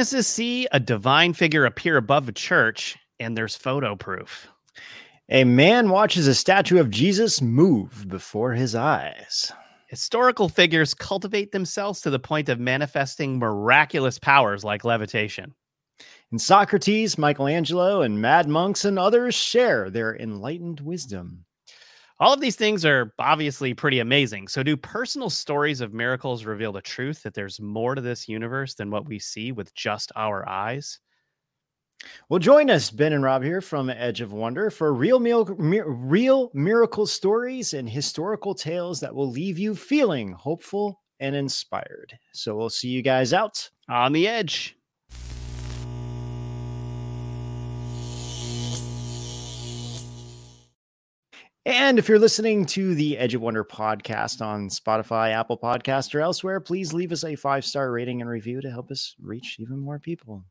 Witnesses see a divine figure appear above a church, and there's photo proof. A man watches a statue of Jesus move before his eyes. Historical figures cultivate themselves to the point of manifesting miraculous powers like levitation. And Socrates, Michelangelo, and mad monks and others share their enlightened wisdom. All of these things are obviously pretty amazing. So, do personal stories of miracles reveal the truth that there's more to this universe than what we see with just our eyes? Well, join us, Ben and Rob here from Edge of Wonder for real, real miracle stories and historical tales that will leave you feeling hopeful and inspired. So we'll see you guys out on the edge. And if you're listening to the Edge of Wonder podcast on Spotify, Apple Podcast, or elsewhere, please leave us a five star rating and review to help us reach even more people.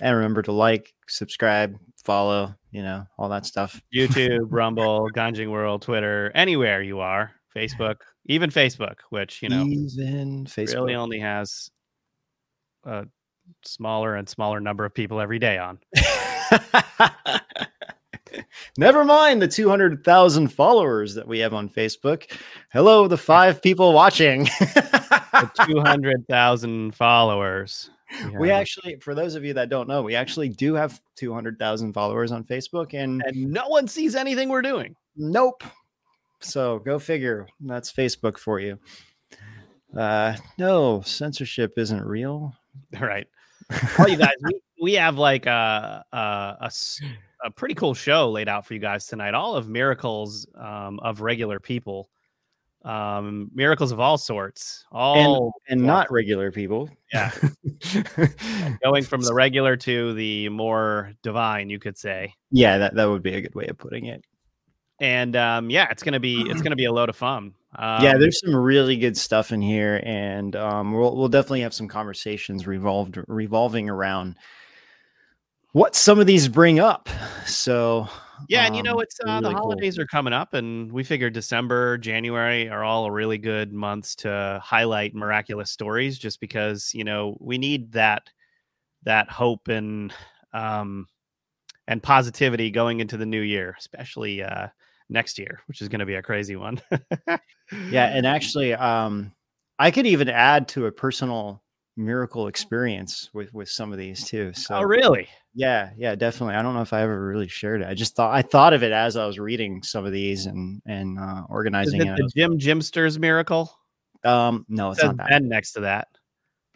And remember to like, subscribe, follow, you know, all that stuff. YouTube, Rumble, Ganjing World, Twitter, anywhere you are, Facebook, even Facebook, which, you know, even Facebook really only has a smaller and smaller number of people every day on. Never mind the 200,000 followers that we have on Facebook. Hello, the five people watching. 200,000 followers. Yeah. We actually, for those of you that don't know, we actually do have 200,000 followers on Facebook, and, and no one sees anything we're doing. Nope. So go figure. That's Facebook for you. Uh, no, censorship isn't real. All right. Well, you guys, we, we have like a, a, a, a, pretty cool show laid out for you guys tonight. All of miracles um, of regular people. Um miracles of all sorts all and, and not regular people. Yeah. Going from the regular to the more divine you could say. Yeah that, that would be a good way of putting it. And um yeah it's gonna be it's gonna be a load of fun. Um, yeah there's some really good stuff in here and um we'll, we'll definitely have some conversations revolved revolving around what some of these bring up so yeah, and you know, um, it's uh, really the holidays cool. are coming up, and we figured December, January are all really good months to highlight miraculous stories, just because you know we need that that hope and um and positivity going into the new year, especially uh next year, which is going to be a crazy one. yeah, and actually, um, I could even add to a personal miracle experience with with some of these too. So, oh, really? Yeah, yeah, definitely. I don't know if I ever really shared it. I just thought I thought of it as I was reading some of these and and uh, organizing it. The Jim Jimsters miracle. Um, no, it's not that. And next to that.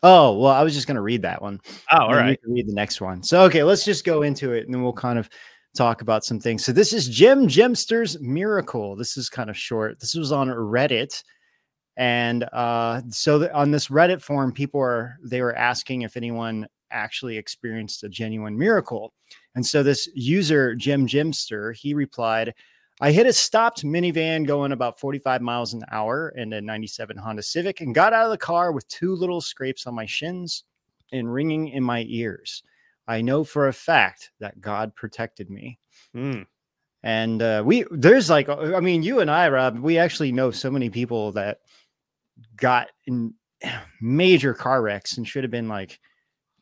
Oh well, I was just going to read that one. Oh, all right. read the next one. So okay, let's just go into it, and then we'll kind of talk about some things. So this is Jim Jimster's miracle. This is kind of short. This was on Reddit. And uh, so on this Reddit forum, people are they were asking if anyone actually experienced a genuine miracle. And so this user, Jim Jimster, he replied, I hit a stopped minivan going about 45 miles an hour in a 97 Honda Civic and got out of the car with two little scrapes on my shins and ringing in my ears. I know for a fact that God protected me. Mm. And uh, we, there's like, I mean, you and I, Rob, we actually know so many people that got in major car wrecks and should have been like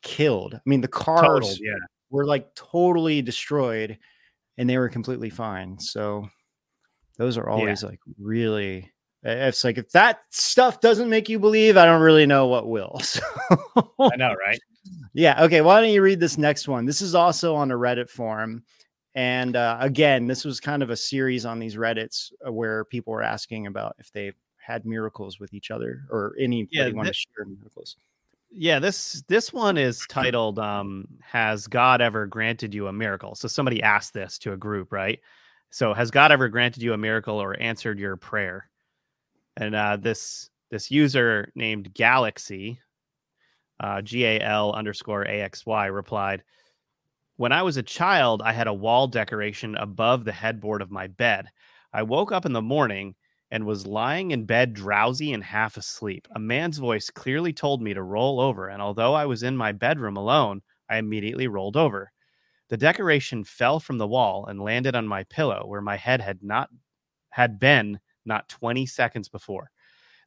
killed. I mean, the cars yeah. were like totally destroyed and they were completely fine. So those are always yeah. like really it's like if that stuff doesn't make you believe, I don't really know what will. So, I know, right? Yeah. Okay. Why don't you read this next one? This is also on a Reddit forum. And uh, again, this was kind of a series on these Reddits uh, where people were asking about if they had miracles with each other or anybody yeah, want to share miracles. Yeah, this this one is titled um has God ever granted you a miracle? So somebody asked this to a group, right? So has God ever granted you a miracle or answered your prayer? And uh this this user named Galaxy uh G A L underscore A X Y replied, When I was a child, I had a wall decoration above the headboard of my bed. I woke up in the morning and was lying in bed drowsy and half asleep. A man's voice clearly told me to roll over, and although I was in my bedroom alone, I immediately rolled over. The decoration fell from the wall and landed on my pillow where my head had not had been not 20 seconds before.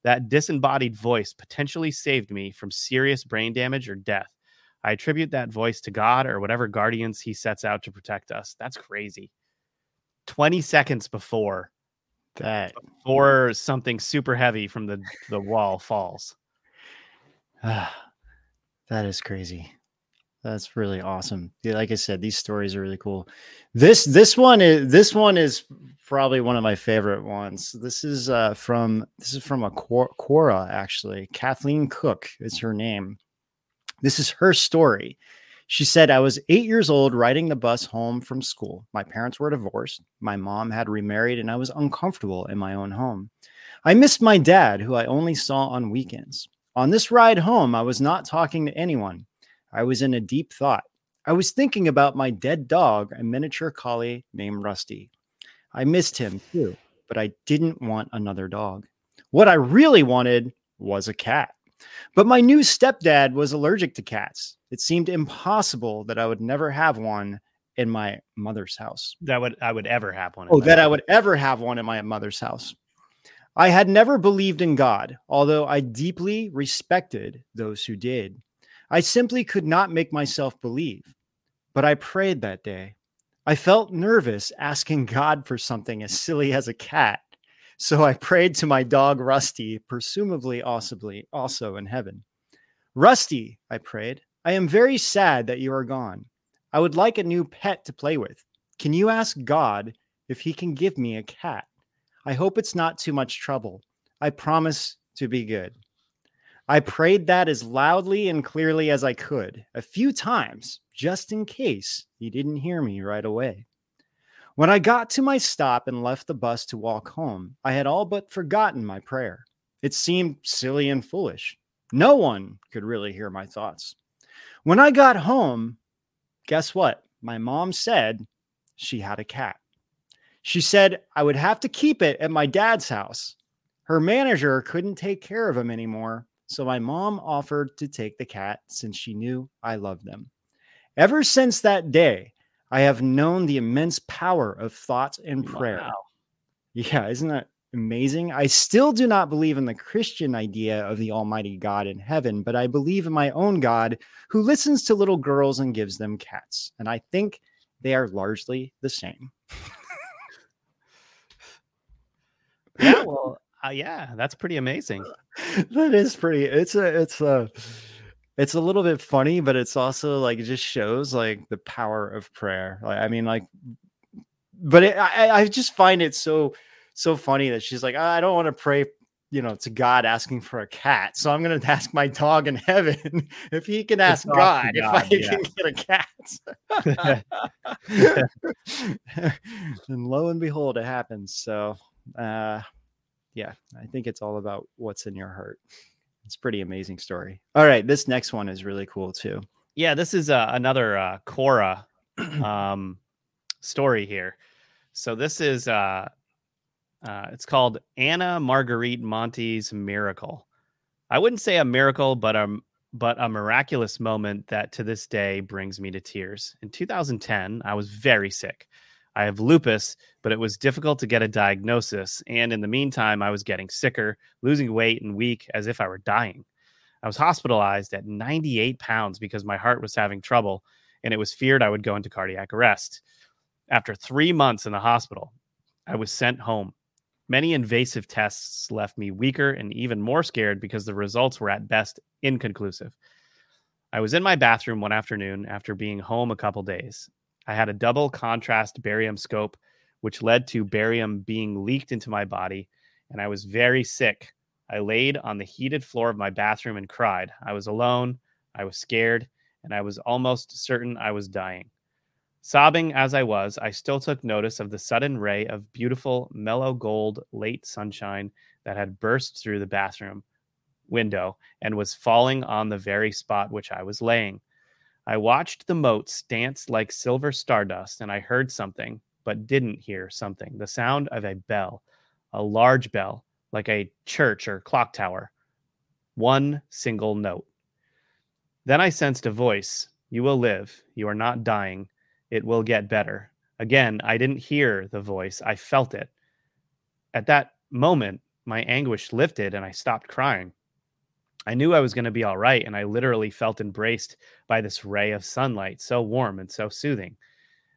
That disembodied voice potentially saved me from serious brain damage or death. I attribute that voice to God or whatever guardians he sets out to protect us. That's crazy. 20 seconds before That or something super heavy from the, the wall falls. that is crazy. That's really awesome. Yeah, like I said, these stories are really cool. This this one is this one is probably one of my favorite ones. This is uh, from this is from a Quora Quora actually. Kathleen Cook is her name. This is her story. She said, I was eight years old riding the bus home from school. My parents were divorced. My mom had remarried, and I was uncomfortable in my own home. I missed my dad, who I only saw on weekends. On this ride home, I was not talking to anyone. I was in a deep thought. I was thinking about my dead dog, a miniature collie named Rusty. I missed him too, but I didn't want another dog. What I really wanted was a cat. But my new stepdad was allergic to cats. It seemed impossible that I would never have one in my mother's house. That would I would ever have one. Oh, that I would ever have one in my mother's house. I had never believed in God, although I deeply respected those who did. I simply could not make myself believe. But I prayed that day. I felt nervous asking God for something as silly as a cat. So I prayed to my dog Rusty, presumably also, also in heaven. Rusty, I prayed, I am very sad that you are gone. I would like a new pet to play with. Can you ask God if he can give me a cat? I hope it's not too much trouble. I promise to be good. I prayed that as loudly and clearly as I could, a few times, just in case he didn't hear me right away. When I got to my stop and left the bus to walk home, I had all but forgotten my prayer. It seemed silly and foolish. No one could really hear my thoughts. When I got home, guess what? My mom said she had a cat. She said I would have to keep it at my dad's house. Her manager couldn't take care of him anymore, so my mom offered to take the cat since she knew I loved them. Ever since that day, I have known the immense power of thought and prayer. Wow. Yeah, isn't that amazing? I still do not believe in the Christian idea of the Almighty God in heaven, but I believe in my own God who listens to little girls and gives them cats. And I think they are largely the same. yeah, well, uh, yeah, that's pretty amazing. that is pretty. It's a, it's a, it's a little bit funny, but it's also like it just shows like the power of prayer. Like, I mean, like, but it, I, I just find it so, so funny that she's like, I don't want to pray, you know, to God asking for a cat. So I'm going to ask my dog in heaven if he can ask God, God, if I yeah. can get a cat. and lo and behold, it happens. So, uh, yeah, I think it's all about what's in your heart. It's pretty amazing story. All right, this next one is really cool too. Yeah, this is uh, another uh, Quora um, story here. So this is uh, uh, it's called Anna Marguerite Monty's Miracle. I wouldn't say a miracle, but a but a miraculous moment that to this day brings me to tears. In 2010, I was very sick. I have lupus, but it was difficult to get a diagnosis. And in the meantime, I was getting sicker, losing weight, and weak as if I were dying. I was hospitalized at 98 pounds because my heart was having trouble and it was feared I would go into cardiac arrest. After three months in the hospital, I was sent home. Many invasive tests left me weaker and even more scared because the results were at best inconclusive. I was in my bathroom one afternoon after being home a couple days. I had a double contrast barium scope, which led to barium being leaked into my body, and I was very sick. I laid on the heated floor of my bathroom and cried. I was alone, I was scared, and I was almost certain I was dying. Sobbing as I was, I still took notice of the sudden ray of beautiful, mellow gold late sunshine that had burst through the bathroom window and was falling on the very spot which I was laying. I watched the motes dance like silver stardust, and I heard something, but didn't hear something the sound of a bell, a large bell, like a church or clock tower. One single note. Then I sensed a voice You will live. You are not dying. It will get better. Again, I didn't hear the voice, I felt it. At that moment, my anguish lifted and I stopped crying. I knew I was going to be all right. And I literally felt embraced by this ray of sunlight, so warm and so soothing.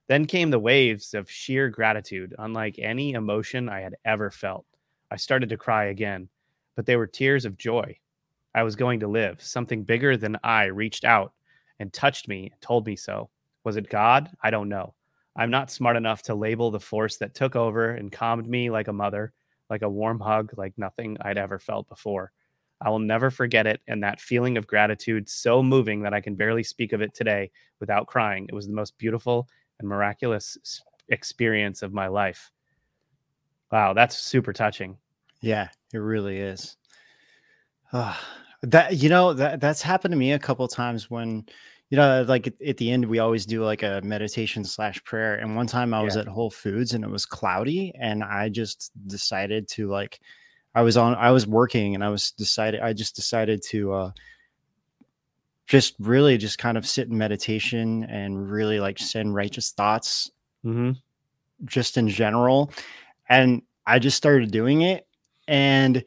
Then came the waves of sheer gratitude, unlike any emotion I had ever felt. I started to cry again, but they were tears of joy. I was going to live. Something bigger than I reached out and touched me, told me so. Was it God? I don't know. I'm not smart enough to label the force that took over and calmed me like a mother, like a warm hug, like nothing I'd ever felt before. I will never forget it. And that feeling of gratitude, so moving that I can barely speak of it today without crying. It was the most beautiful and miraculous experience of my life. Wow, that's super touching. Yeah, it really is. Uh, that you know that that's happened to me a couple times when you know like at, the end we always do like a meditation slash prayer and one time i was yeah. at whole foods and it was cloudy and i just decided to like i was on i was working and i was decided i just decided to uh just really just kind of sit in meditation and really like send righteous thoughts mm-hmm. just in general and i just started doing it and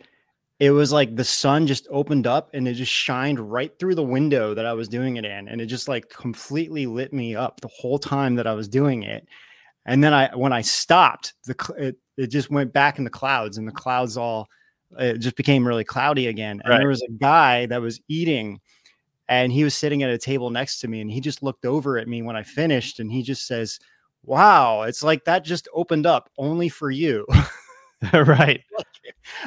it was like the sun just opened up and it just shined right through the window that i was doing it in and it just like completely lit me up the whole time that i was doing it and then i when i stopped the it, it just went back in the clouds and the clouds all it just became really cloudy again and right. there was a guy that was eating and he was sitting at a table next to me and he just looked over at me when I finished and he just says, "Wow, it's like that just opened up only for you." right.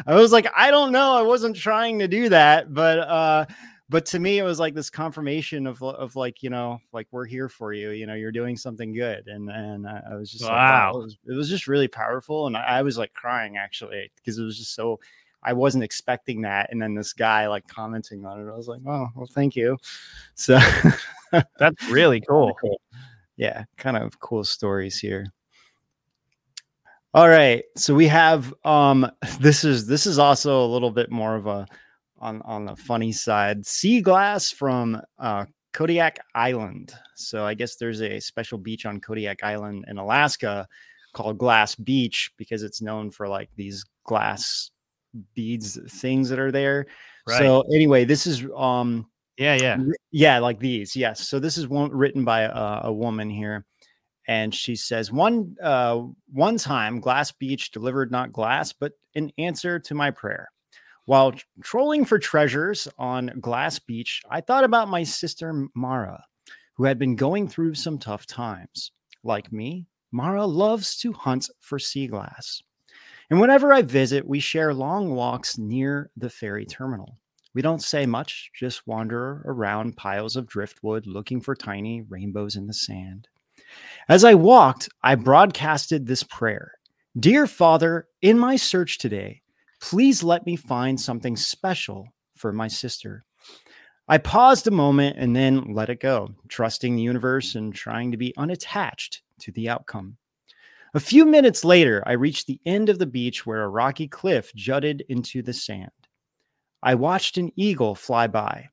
I was like, I don't know, I wasn't trying to do that, but uh but to me it was like this confirmation of of like, you know, like we're here for you, you know, you're doing something good and and I was just wow. Like, wow it, was, it was just really powerful and I, I was like crying actually because it was just so I wasn't expecting that. And then this guy like commenting on it, I was like, oh, well, thank you. So that's really cool. cool. Yeah, kind of cool stories here. All right. So we have um this is this is also a little bit more of a on on the funny side. Sea glass from uh Kodiak Island. So I guess there's a special beach on Kodiak Island in Alaska called Glass Beach because it's known for like these glass beads things that are there. Right. So anyway, this is um yeah yeah yeah like these yes. So this is one written by a, a woman here, and she says one uh one time Glass Beach delivered not glass but an answer to my prayer. While trolling for treasures on Glass Beach, I thought about my sister Mara, who had been going through some tough times. Like me, Mara loves to hunt for sea glass. And whenever I visit, we share long walks near the ferry terminal. We don't say much, just wander around piles of driftwood looking for tiny rainbows in the sand. As I walked, I broadcasted this prayer Dear Father, in my search today, please let me find something special for my sister. I paused a moment and then let it go, trusting the universe and trying to be unattached to the outcome. A few minutes later, I reached the end of the beach where a rocky cliff jutted into the sand. I watched an eagle fly by.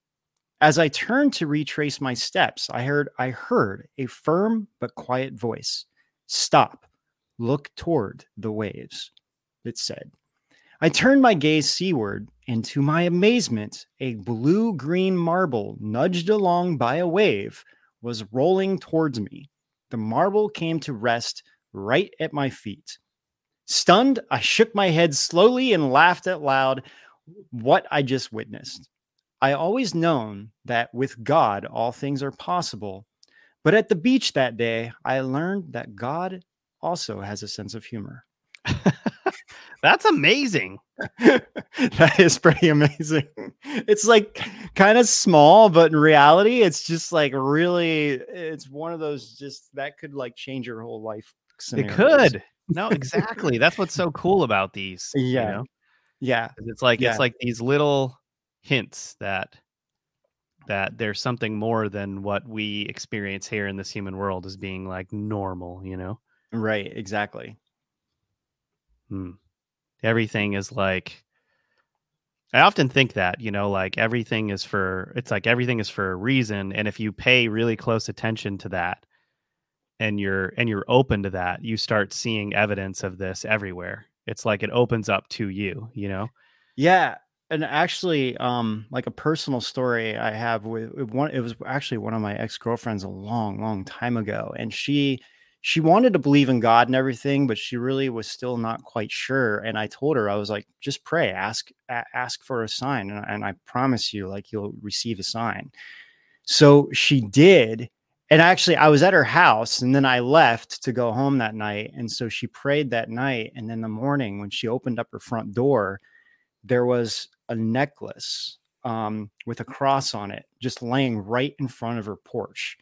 As I turned to retrace my steps, I heard I heard a firm but quiet voice. Stop. Look toward the waves, it said. I turned my gaze seaward, and to my amazement, a blue green marble nudged along by a wave was rolling towards me. The marble came to rest right at my feet. Stunned, I shook my head slowly and laughed out loud what I just witnessed. I always known that with God all things are possible, but at the beach that day, I learned that God also has a sense of humor. That's amazing. that is pretty amazing. It's like kind of small, but in reality, it's just like really, it's one of those just that could like change your whole life scenarios. It could. No, exactly. That's what's so cool about these. Yeah. You know? Yeah. It's like yeah. it's like these little hints that that there's something more than what we experience here in this human world as being like normal, you know? Right, exactly. Hmm. Everything is like I often think that, you know, like everything is for it's like everything is for a reason and if you pay really close attention to that, and you're and you're open to that you start seeing evidence of this everywhere it's like it opens up to you you know yeah and actually, um, like a personal story I have with, one. It was actually one of my ex girlfriends a long, long time ago, and she she wanted to believe in God and everything, but she really was still not quite sure. And I told her, I was like, just pray, ask, ask for a sign, and, and I promise you, like you'll receive a sign. So she did. And actually, I was at her house and then I left to go home that night. And so she prayed that night. And then the morning, when she opened up her front door, there was a necklace um, with a cross on it just laying right in front of her porch.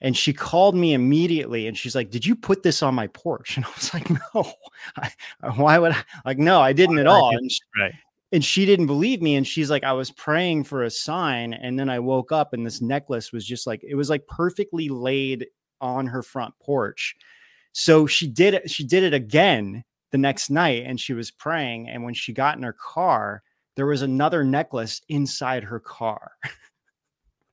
And she called me immediately and she's like, Did you put this on my porch? And I was like, No, I, why would I? Like, no, I didn't at all. And she, Right. and she didn't believe me and she's like i was praying for a sign and then i woke up and this necklace was just like it was like perfectly laid on her front porch so she did it she did it again the next night and she was praying and when she got in her car there was another necklace inside her car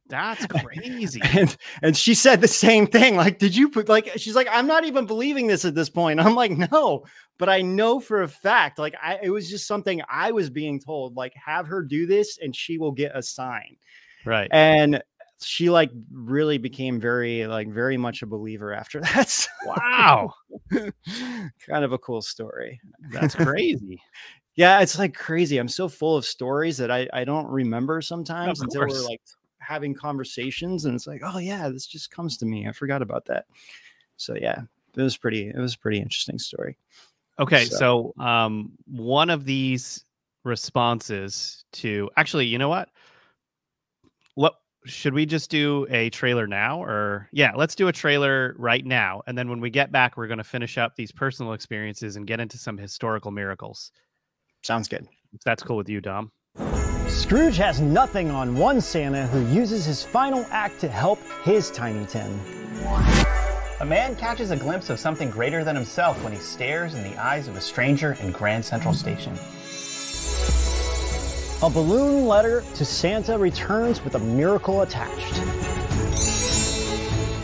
That's crazy. and and she said the same thing like did you put like she's like i'm not even believing this at this point i'm like no but i know for a fact like i it was just something i was being told like have her do this and she will get a sign right. and she like really became very like very much a believer after that So, Wow. kind of a cool story That's crazy. Yeah it's like crazy i'm so full of stories that i i don't remember sometimes Of until we're like having conversations and it's like oh yeah this just comes to me i forgot about that so yeah it was pretty it was a pretty interesting story Okay, So- so um one of these responses to actually, you know what? What should we just do a trailer now or yeah, let's do a trailer right now and then when we get back we're going to finish up these personal experiences and get into some historical miracles. Sounds good If that's cool with you, Dom. scrooge has nothing on one santa who uses his final act to help his tiny tim A man catches a glimpse of something greater than himself when he stares in the eyes of a stranger in Grand Central Station. a balloon letter to santa returns with a miracle attached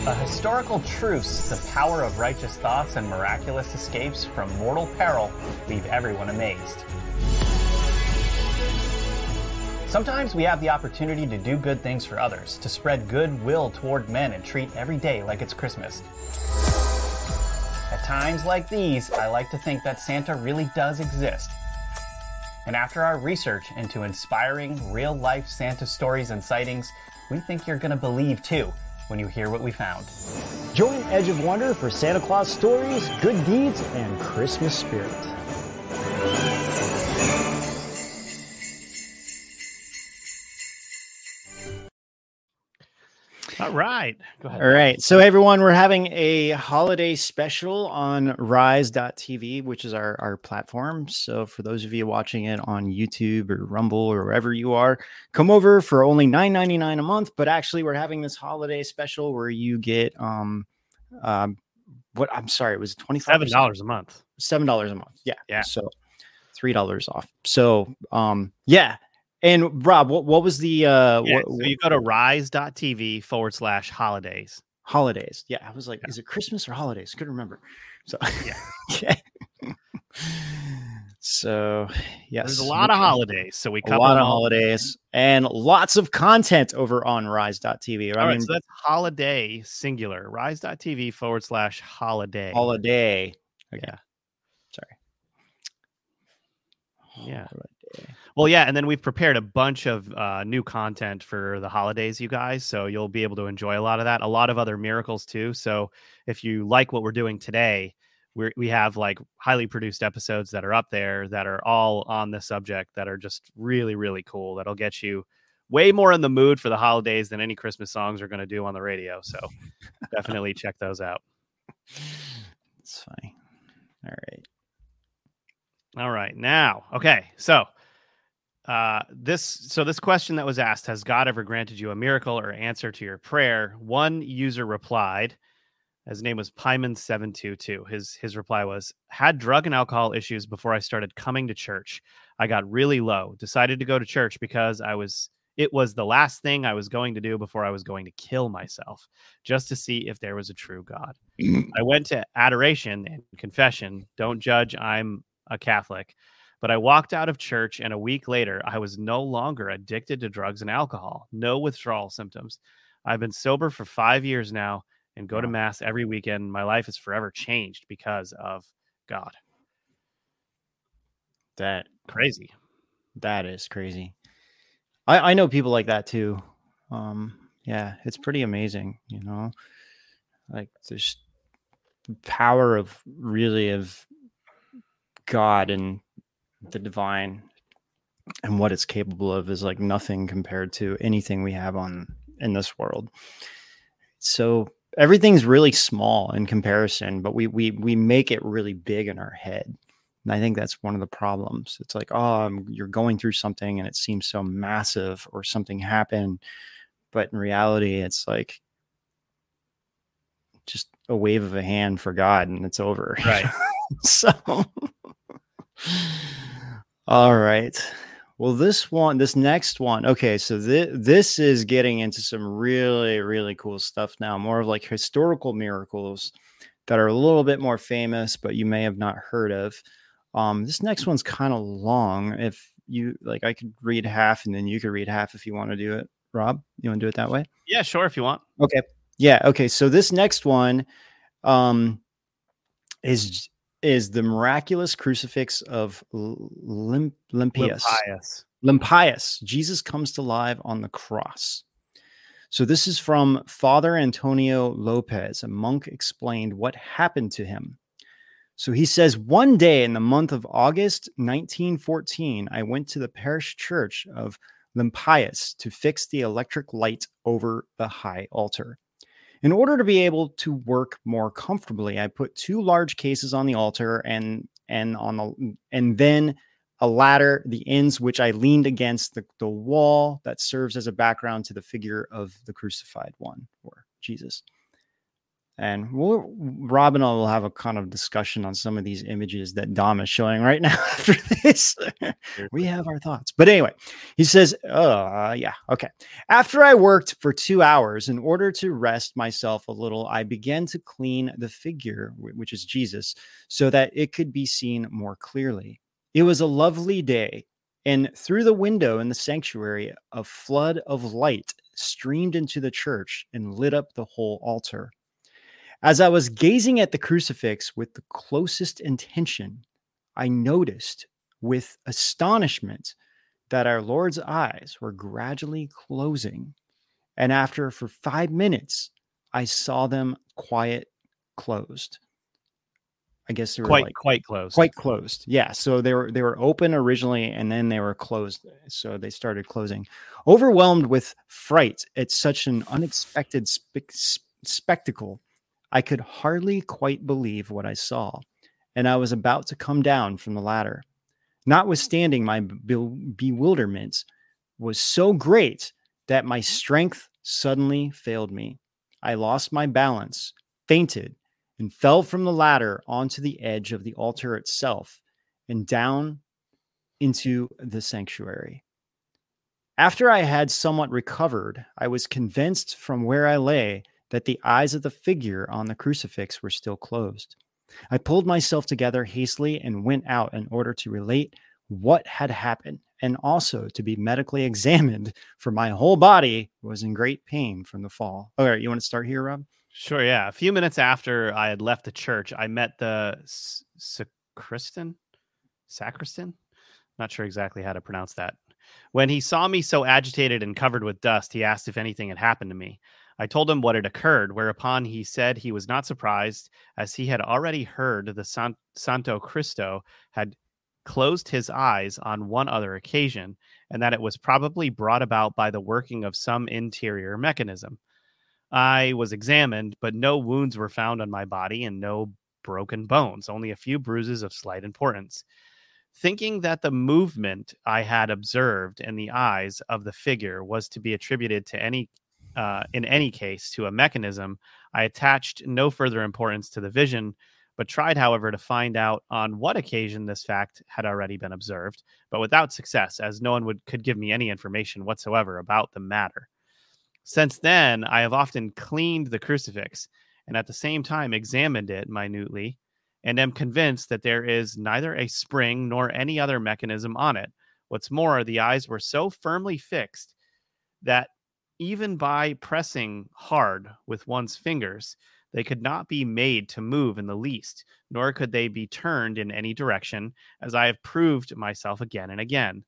A historical truce, the power of righteous thoughts and miraculous escapes from mortal peril leave everyone amazed. Sometimes we have the opportunity to do good things for others, to spread goodwill toward men and treat every day like it's Christmas. At times like these, I like to think that Santa really does exist. And after our research into inspiring real life Santa stories and sightings, we think you're going to believe too when you hear what we found. Join Edge of Wonder for Santa Claus stories, good deeds, and Christmas spirit. All right. Go ahead. All right. So, everyone, we're having a holiday special on rise.tv, which is our, our platform. So, for those of you watching it on YouTube or Rumble or wherever you are, come over for only $9.99 a month. But actually, we're having this holiday special where you get, um, um, what I'm sorry, it was 25 Seven dollars a month. seven dollars a month. Yeah. Yeah. So three dollars off. So um yeah. And Rob, what, what was the uh Yeah, what, so you go to rise.tv forward slash holidays. holidays? Yeah, I was like, is it Christmas or holidays? Couldn't remember. So Yeah. yeah. so yes, There's a lot of holidays. So we a lot of holidays and lots of content over on rise.tv. I All right, mean so that's holiday singular. Rise.tv forward slash holiday. holiday. Okay. Yeah. Sorry. Yeah. Holiday. Well, yeah, and then we've prepared a bunch of uh, new content for the holidays, you guys. So you'll be able to enjoy a lot of that. A lot of other miracles too. So if you like what we're doing today, we we have like highly produced episodes that are up there that are all on the subject that are just really really cool. That'll get you way more in the mood for the holidays than any Christmas songs are going to do on the radio. So definitely check those out. It's funny. All right. All right. Now, okay. So, uh, this so this question that was asked has God ever granted you a miracle or answer to your prayer? One user replied, his name was Pyman722. His his reply was, had drug and alcohol issues before I started coming to church. I got really low, decided to go to church because I was it was the last thing I was going to do before I was going to kill myself, just to see if there was a true God. I went to adoration and confession. Don't judge, I'm a Catholic. But I walked out of church, and a week later, I was no longer addicted to drugs and alcohol, no withdrawal symptoms. I've been sober for five years now and go to Mass every weekend. My life is forever changed because of God. That Crazy. that is crazy. I I know people like that too. Um, yeah, it's pretty amazing. You know, like there's power of really of God and the divine and what it's capable of is like nothing compared to anything we have on in this world. So everything's really small in comparison, but we we we make it really big in our head. And I think that's one of the problems. It's like, oh, um, you're going through something and it seems so massive or something happened. But in reality, it's like just a wave of a hand for God and it's over. Right. so, all right. Well, this one, this next one, okay. So this this is getting into some really, really cool stuff now. More of like historical miracles that are a little bit more famous, but you may have not heard of. Um, this next one's kind of long. If you like, I could read half, and then you could read half if you want to do it. Rob, you want to do it that way? Yeah, sure. If you want. Okay. Yeah. Okay. So this next one um, is is the miraculous crucifix of L- Lim- Limpius. Limpias. Limpius. Jesus comes to life on the cross. So this is from Father Antonio Lopez. A monk explained what happened to him. So he says, one day in the month of August 1914, I went to the parish church of Limpius to fix the electric light over the high altar. In order to be able to work more comfortably, I put two large cases on the altar and and on the and then a ladder, the ends which I leaned against the, the wall that serves as a background to the figure of the crucified one or Jesus. And we'll, Rob and I will have a kind of discussion on some of these images that Dom is showing right now after this. we have our thoughts. But anyway, he says, uh, yeah, okay. After I worked for two hours in order to rest myself a little, I began to clean the figure, which is Jesus, so that it could be seen more clearly. It was a lovely day, and through the window in the sanctuary, a flood of light streamed into the church and lit up the whole altar. As I was gazing at the crucifix with the closest intention, I noticed with astonishment that our Lord's eyes were gradually closing. And after for five minutes, I saw them quiet closed. I guess they were Quite, like quite close. quite closed. Yeah. So they were they were open originally and then they were closed. So they started closing. Overwhelmed with fright at such an unexpected spec- s- spectacle, I could hardly quite believe what I saw, and I was about to come down from the ladder. Notwithstanding my be- bewilderment was so great that my strength suddenly failed me. I lost my balance, fainted, and fell from the ladder onto the edge of the altar itself and down into the sanctuary. After I had somewhat recovered, I was convinced from where I lay that the eyes of the figure on the crucifix were still closed. I pulled myself together hastily and went out in order to relate what had happened and also to be medically examined, for my whole body was in great pain from the fall. All right, you want to start here, Rob? Sure. Yeah. A few minutes after I had left the church, I met the sacristan. Sacristan? Not sure exactly how to pronounce that. When he saw me so agitated and covered with dust, he asked if anything had happened to me. I told him what had occurred, whereupon he said he was not surprised, as he had already heard the San- Santo Cristo had closed his eyes on one other occasion, and that it was probably brought about by the working of some interior mechanism. I was examined, but no wounds were found on my body and no broken bones, only a few bruises of slight importance. Thinking that the movement I had observed in the eyes of the figure was to be attributed to any, uh, in any case, to a mechanism, I attached no further importance to the vision, but tried, however, to find out on what occasion this fact had already been observed, but without success, as no one would could give me any information whatsoever about the matter. Since then, I have often cleaned the crucifix and at the same time examined it minutely and am convinced that there is neither a spring nor any other mechanism on it. What's more, the eyes were so firmly fixed that even by pressing hard with one's fingers, they could not be made to move in the least, nor could they be turned in any direction, as I have proved myself again and again.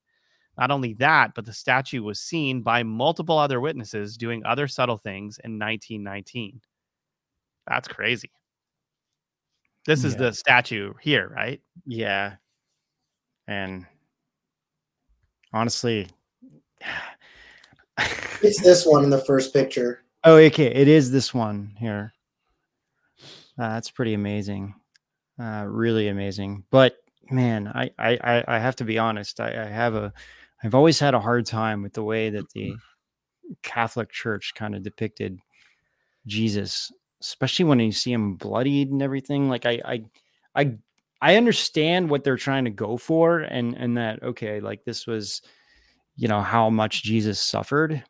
Not only that, but the statue was seen by multiple other witnesses doing other subtle things in 1919. That's crazy. This is Yeah. the statue here, right? Yeah. And honestly, It's this one in the first picture. oh, okay, it is this one here. Uh, that's pretty amazing, uh, really amazing. But man, I I I- have to be honest. I, I have a, I've always had a hard time with the way that the Catholic Church kind of depicted Jesus, especially when you see him bloodied and everything. Like I I I I understand what they're trying to go for, and and that okay, like this was, you know, how much Jesus suffered,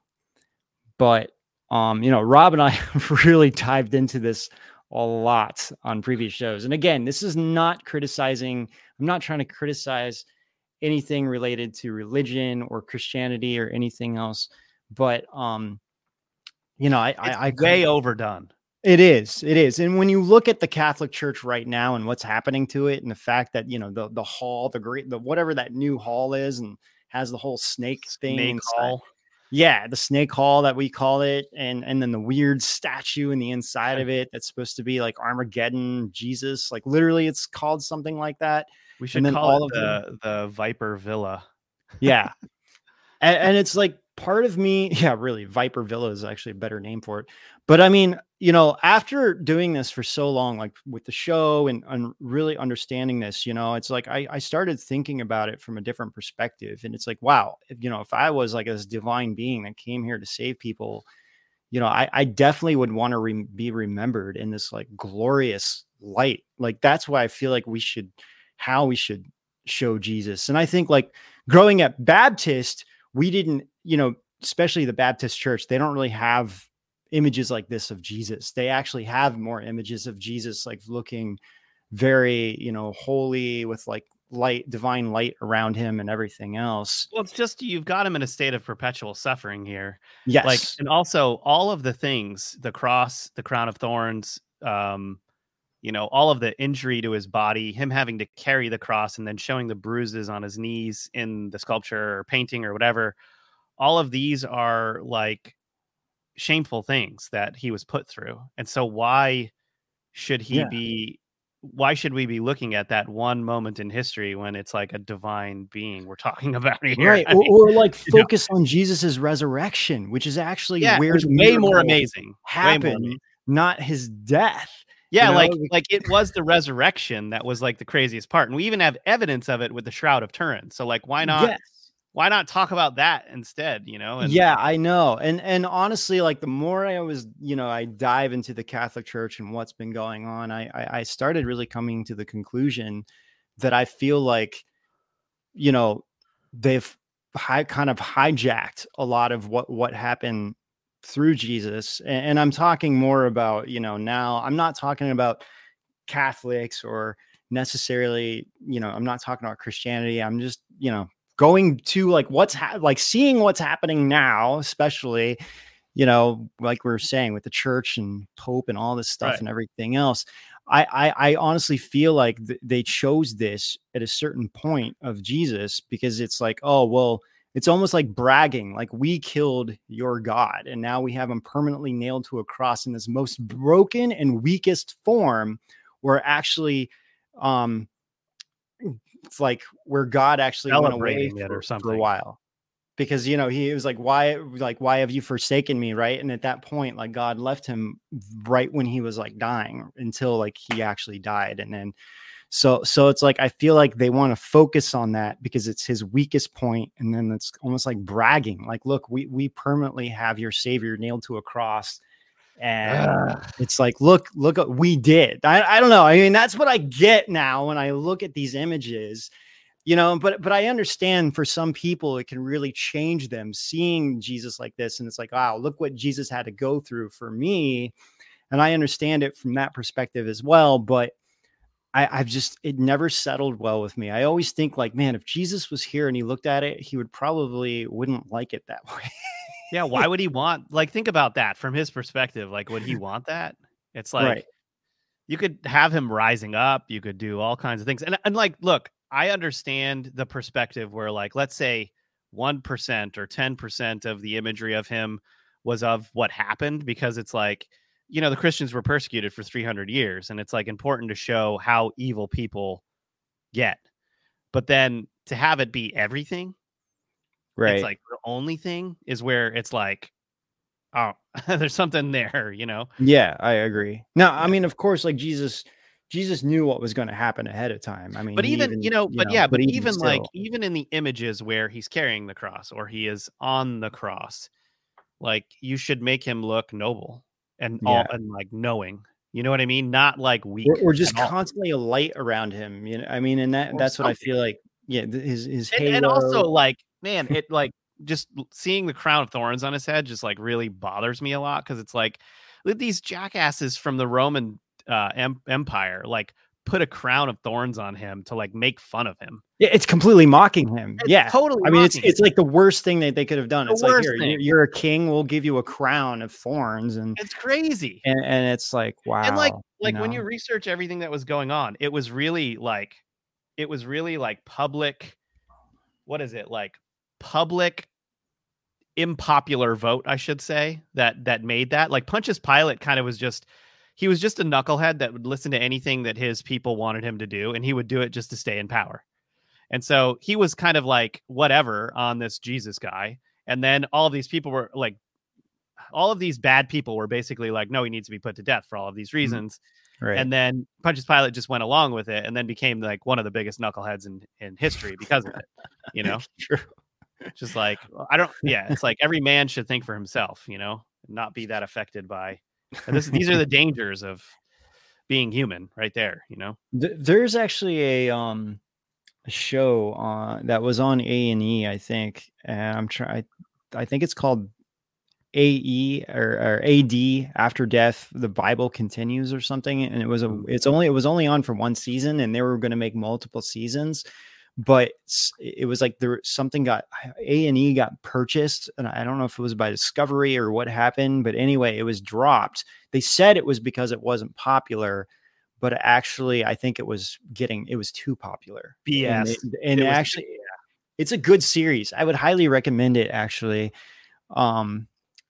but um, you know, Rob and I have really dived into this a lot on previous shows. And again, this is not criticizing, I'm not trying to criticize anything related to religion or Christianity or anything else, but um, you know, I It's I, I way overdone. it is. It is. And when you look at the Catholic Church right now and what's happening to it, and the fact that you know the the hall, the great, the whatever that new hall is, and has the whole snake thing Snake. Hall. Yeah, the snake hall that we call it, and and then the weird statue in the inside of it that's supposed to be like Armageddon Jesus. Like literally, it's called something like that. We should call all it the, the Viper Villa. Yeah. and, and it's like part of me, yeah, really, Viper Villa is actually a better name for it. But I mean, you know, after doing this for so long, like with the show and, and really understanding this, you know, it's like I, I started thinking about it from a different perspective. And it's like, wow, if, you know, if I was like this divine being that came here to save people, you know, I, I definitely would want to re- be remembered in this like glorious light. Like that's why I feel like we should, how we should show Jesus. And I think like growing up Baptist, we didn't, you know, especially the Baptist church, they don't really have images like this of Jesus. They actually have more images of Jesus like looking very, you know, holy with like light, divine light around him and everything else. Well, it's just you've got him in a state of perpetual suffering here. Yes. Like, and also all of the things, the cross, the crown of thorns, um, you know, all of the injury to his body, him having to carry the cross and then showing the bruises on his knees in the sculpture or painting or whatever. All of these are like shameful things that he was put through. And so why should he Yeah. be why should we be looking at that one moment in history when it's like a divine being we're talking about here? right. Or, mean, or like you know. focus on Jesus's resurrection, which is actually yeah, where way more amazing. Way more happened, amazing. not his death. Yeah, know, like like- like it was the resurrection that was like the craziest part, and we even have evidence of it with the Shroud of Turin. So like, why not? Yes. Why not talk about that instead? You know? And yeah, I know. And and honestly, like the more I was, you know, I dive into the Catholic Church and what's been going on, I I, I started really coming to the conclusion that I feel like, you know, they've hi- kind of hijacked a lot of what what happened through Jesus. And, and I'm talking more about, you know, now I'm not talking about Catholics or necessarily, you know, I'm not talking about Christianity. I'm just, you know, going to like what's ha- like seeing what's happening now, especially, you know, like we are saying with the church and Pope and all this stuff Right. and everything else. I, I I honestly feel like th- they chose this at a certain point of Jesus because it's like, oh well, it's almost like bragging, like we killed your God, and now we have him permanently nailed to a cross in this most broken and weakest form, where actually, um, it's like where God actually went away it or for, for a while. Because you know he was like, why, like, why have you forsaken me, right? And at that point, like God left him right when he was like dying until like he actually died, and then so so it's like I feel like they want to focus on that because it's his weakest point, and then it's almost like bragging, like, look, we we permanently have your savior nailed to a cross. And it's like, look, look we did. I, I don't know. I mean, that's what I get now when I look at these images, you know, but but I understand for some people it can really change them seeing Jesus like this. And it's like, wow, look what Jesus had to go through for me. And I understand it from that perspective as well. But I, I've just it never settled well with me. I always think like, man, if Jesus was here and he looked at it, he would probably wouldn't like it that way. Yeah, why would he want like think about that from his perspective? Like, would he want that? It's like Right. you could have him rising up, you could do all kinds of things. And and like, look, I understand the perspective where, like, let's say one percent or ten percent of the imagery of him was of what happened, because it's like, you know, the Christians were persecuted for 300 years, and it's like important to show how evil people get. But then to have it be everything, right. it's like the only thing is where it's like, oh, there's something there, you know? yeah, I agree. Now, I mean, of course, like Jesus, Jesus knew what was going to happen ahead of time. I mean, But he even, you know, but yeah, but even like still- even in the images where he's carrying the cross or he is on the cross, like you should make him look noble and all and like knowing. You know what I mean? Not like weak or, or just all. constantly a light around him. You know, I mean, and that Or that's what I feel like. Yeah, his his and, halo. and also like man it like just seeing the crown of thorns on his head just like really bothers me a lot because it's like these jackasses from the roman uh em- empire like put a crown of thorns on him to like make fun of him yeah, it's completely mocking him. It's yeah, totally I mean, it's it's like the worst thing that they could have done. The it's like here, thing. you're, a king. We'll give you a crown of thorns, and it's crazy and, and it's like wow. and like like when know? you research everything that was going on it was really like it was really like public what is it like public unpopular vote i should say that that made that like Pontius Pilate kind of was just he was just a knucklehead that would listen to anything that his people wanted him to do and he would do it just to stay in power and so he was kind of like whatever on this jesus guy and then all of these people were like all of these bad people were basically like no he needs to be put to death for all of these mm-hmm. reasons right. and then Pontius Pilate just went along with it and then became like one of the biggest knuckleheads in, in history because of it. You know, True. Just like I don't, yeah, it's like every man should think for himself, you know, not be that affected by. This, these are the dangers of being human, right there. You know, there's actually a um a show on that was on A and E, I think, and I'm trying. I think it's called AE or, or AD After Death. The Bible continues or something, and it was a. It's only it was only on for one season, and they were going to make multiple seasons. But it was like there something got A and E got purchased, and I don't know if it was by Discovery or what happened, but anyway, it was dropped. They said it was because it wasn't popular, but actually i think it was getting it was too popular and, BS. it- and It was- actually it's a good series i would highly recommend it actually um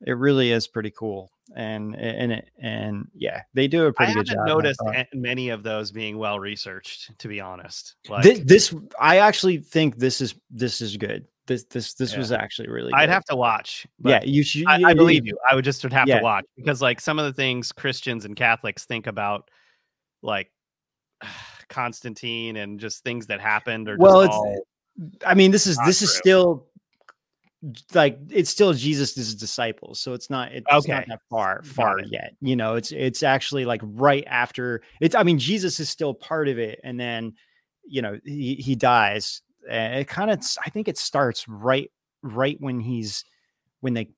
it really is pretty cool and and it and yeah they do a pretty haven't good job I noticed thought. a- many of those being well researched, to be honest. Like, this, this i actually think this is this is good this this this Yeah. was actually really I'd have to watch. yeah you should I, I believe you. I would just would have Yeah. to watch because, like, some of the things Christians and Catholics think about, like Constantine and just things that happened, or Well, just it's- I mean, this is this is still like it's still Jesus' disciples, so it's not it's Okay. not that far far yet. You know, it's it's actually like right after it's. I mean, Jesus is still part of it, and then you know he he dies. And it kind of I think it starts right right when he's when they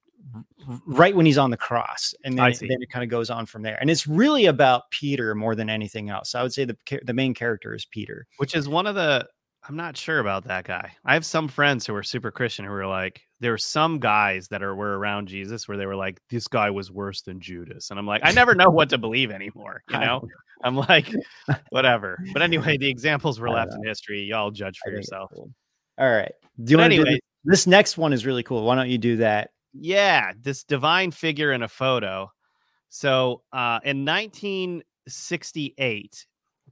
right when he's on the cross and then, then it kind of goes on from there and it's really about peter more than anything else i would say the the main character is peter which is one of the. I'm not sure about that guy. I have some friends who are super Christian who are like, there were some guys that are were around Jesus where they were like, this guy was worse than Judas, and I'm like, I never know what to believe anymore. You know, I'm like, whatever. But anyway, the examples were left in history. Y'all judge for yourself. cool. all right do you to do anyway, this? this next one is really cool why don't you do that yeah, this divine figure in a photo. So, uh, in 1968,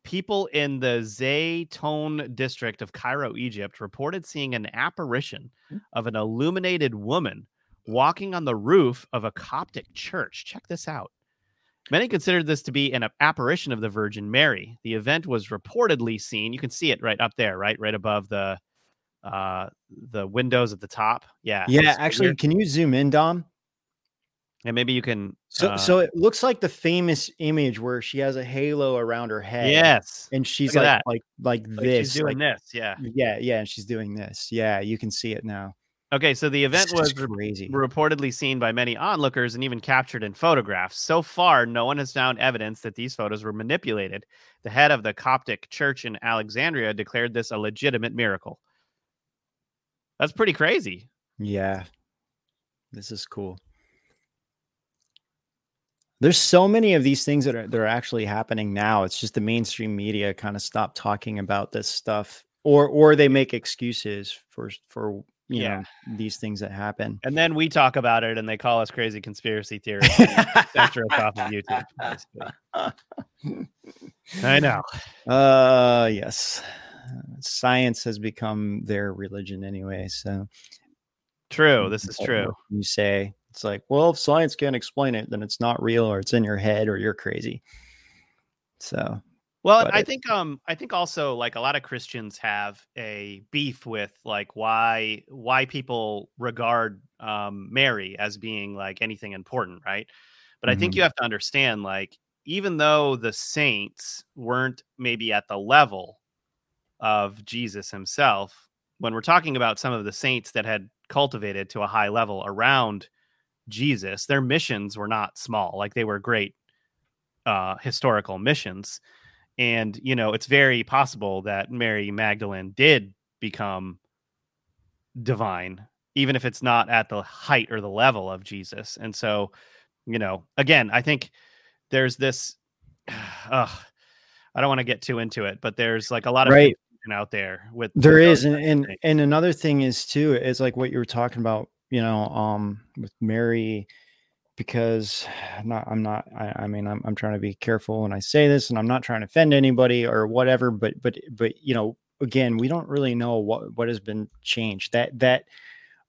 people in the Zeitoun district of Cairo, Egypt, reported seeing an apparition of an illuminated woman walking on the roof of a Coptic church. Check this out. Many considered this to be an apparition of the Virgin Mary. The event was reportedly seen. You can see it right up there, right, right above the uh the windows at the top. Yeah. yeah actually figure. can you zoom in dom and maybe you can. so uh, so it looks like the famous image where she has a halo around her head yes, and she's like that. like like like this she's doing like- this. Yeah, yeah yeah and she's doing this yeah you can see it now Okay, so the event was crazy. reportedly seen by many onlookers and even captured in photographs. So far, no one has found evidence that these photos were manipulated. The head of the Coptic Church in Alexandria declared this a legitimate miracle. That's pretty crazy. Yeah. This is cool. There's so many of these things that are that are actually happening now. It's just the mainstream media kind of stopped talking about this stuff or or they make excuses for for you Yeah. know these things that happen. And then we talk about it and they call us crazy conspiracy theorists. us off of YouTube. I know. Uh yes. Science has become their religion anyway, so True. This is true. You say it's like, well, if science can't explain it, then it's not real or it's in your head or you're crazy. So Well, I it- think um I think also like a lot of Christians have a beef with like why why people regard um Mary as being like anything important, right? But I think Mhm. you have to understand like even though the saints weren't maybe at the level of Jesus himself, when we're talking about some of the saints that had cultivated to a high level around Jesus, their missions were not small. Like they were great uh historical missions and you know it's very possible that mary magdalene did become divine even if it's not at the height or the level of jesus and so you know again i think there's this uh, i don't want to get too into it but there's like a lot of Right. out there with there is and, and and another thing is too is like what you were talking about you know um with mary because I'm not i'm not i, I mean I'm, I'm trying to be careful when i say this and i'm not trying to offend anybody or whatever but but but you know again we don't really know what what has been changed that that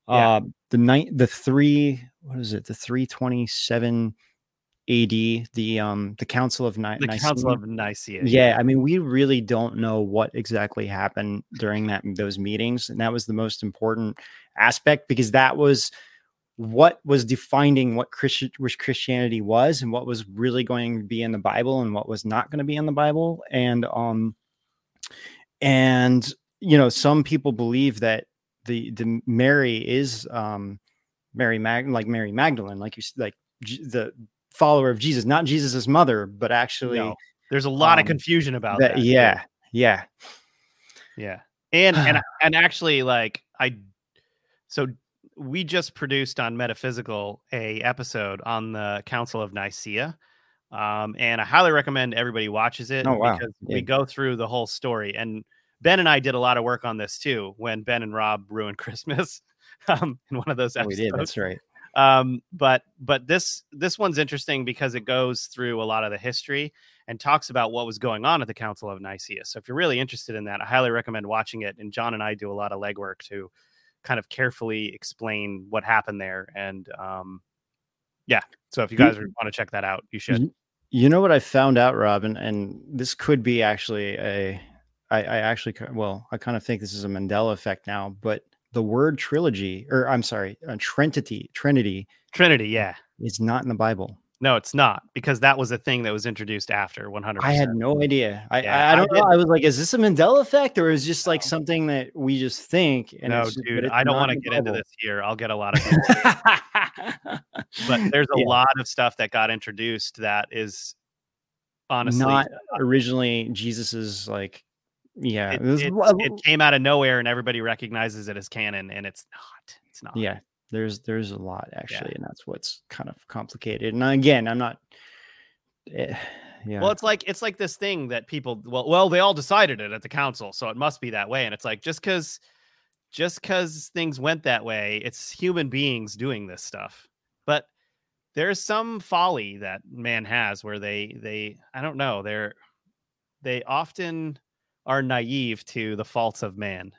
Yeah. uh the night the three what is it the 327 ad the um the council of Ni- the Nicene? council of nicaea yeah i mean we really don't know what exactly happened during that those meetings and that was the most important aspect because that was what was defining what Christian which Christianity was and what was really going to be in the Bible and what was not going to be in the Bible and um and you know some people believe that the the Mary is um Mary Mag like Mary Magdalene like you like the follower of Jesus not Jesus's mother but actually No, there's a lot of um, confusion about that, that, yeah yeah Yeah. And and and actually like I so we just produced on Metaphysical a episode on the Council of Nicaea. Um, and I highly recommend everybody watches it Oh, wow. because Yeah. we go through the whole story. And Ben and I did a lot of work on this too when Ben and Rob ruined Christmas um, in one of those Oh, we episodes did that's right um but but this this one's interesting because it goes through a lot of the history and talks about what was going on at the council of nicaea so if you're really interested in that i highly recommend watching it and john and i do a lot of legwork to kind of carefully explain what happened there and um yeah so if you guys want to check that out you should You- You know what I found out, Robin, and this could be actually a. I, I actually, well, I kind of think this is a Mandela effect now, but the word trilogy, or I'm sorry, uh, Trinity, Trinity, trinity yeah is not in the Bible. no it's not because that was a thing that was introduced after 100 I had no idea. I, Yeah, I, I I don't know. I was like, is this a Mandela effect, or is just like something that we just think? And no it's just- dude i don't want to get into this here i'll get a lot of but there's a Yeah. lot of stuff that got introduced that is honestly not originally Jesus's like, yeah, it, it it came out of nowhere and everybody recognizes it as canon and it's not it's not. Yeah there's there's a lot actually and that's what's kind of complicated and again i'm not eh, yeah. well it's like it's like this thing that people well well they all decided it at the council so it must be that way and it's like just because just because things went that way it's human beings doing this stuff but there's some folly that man has where they they i don't know they're they often are naive to the faults of man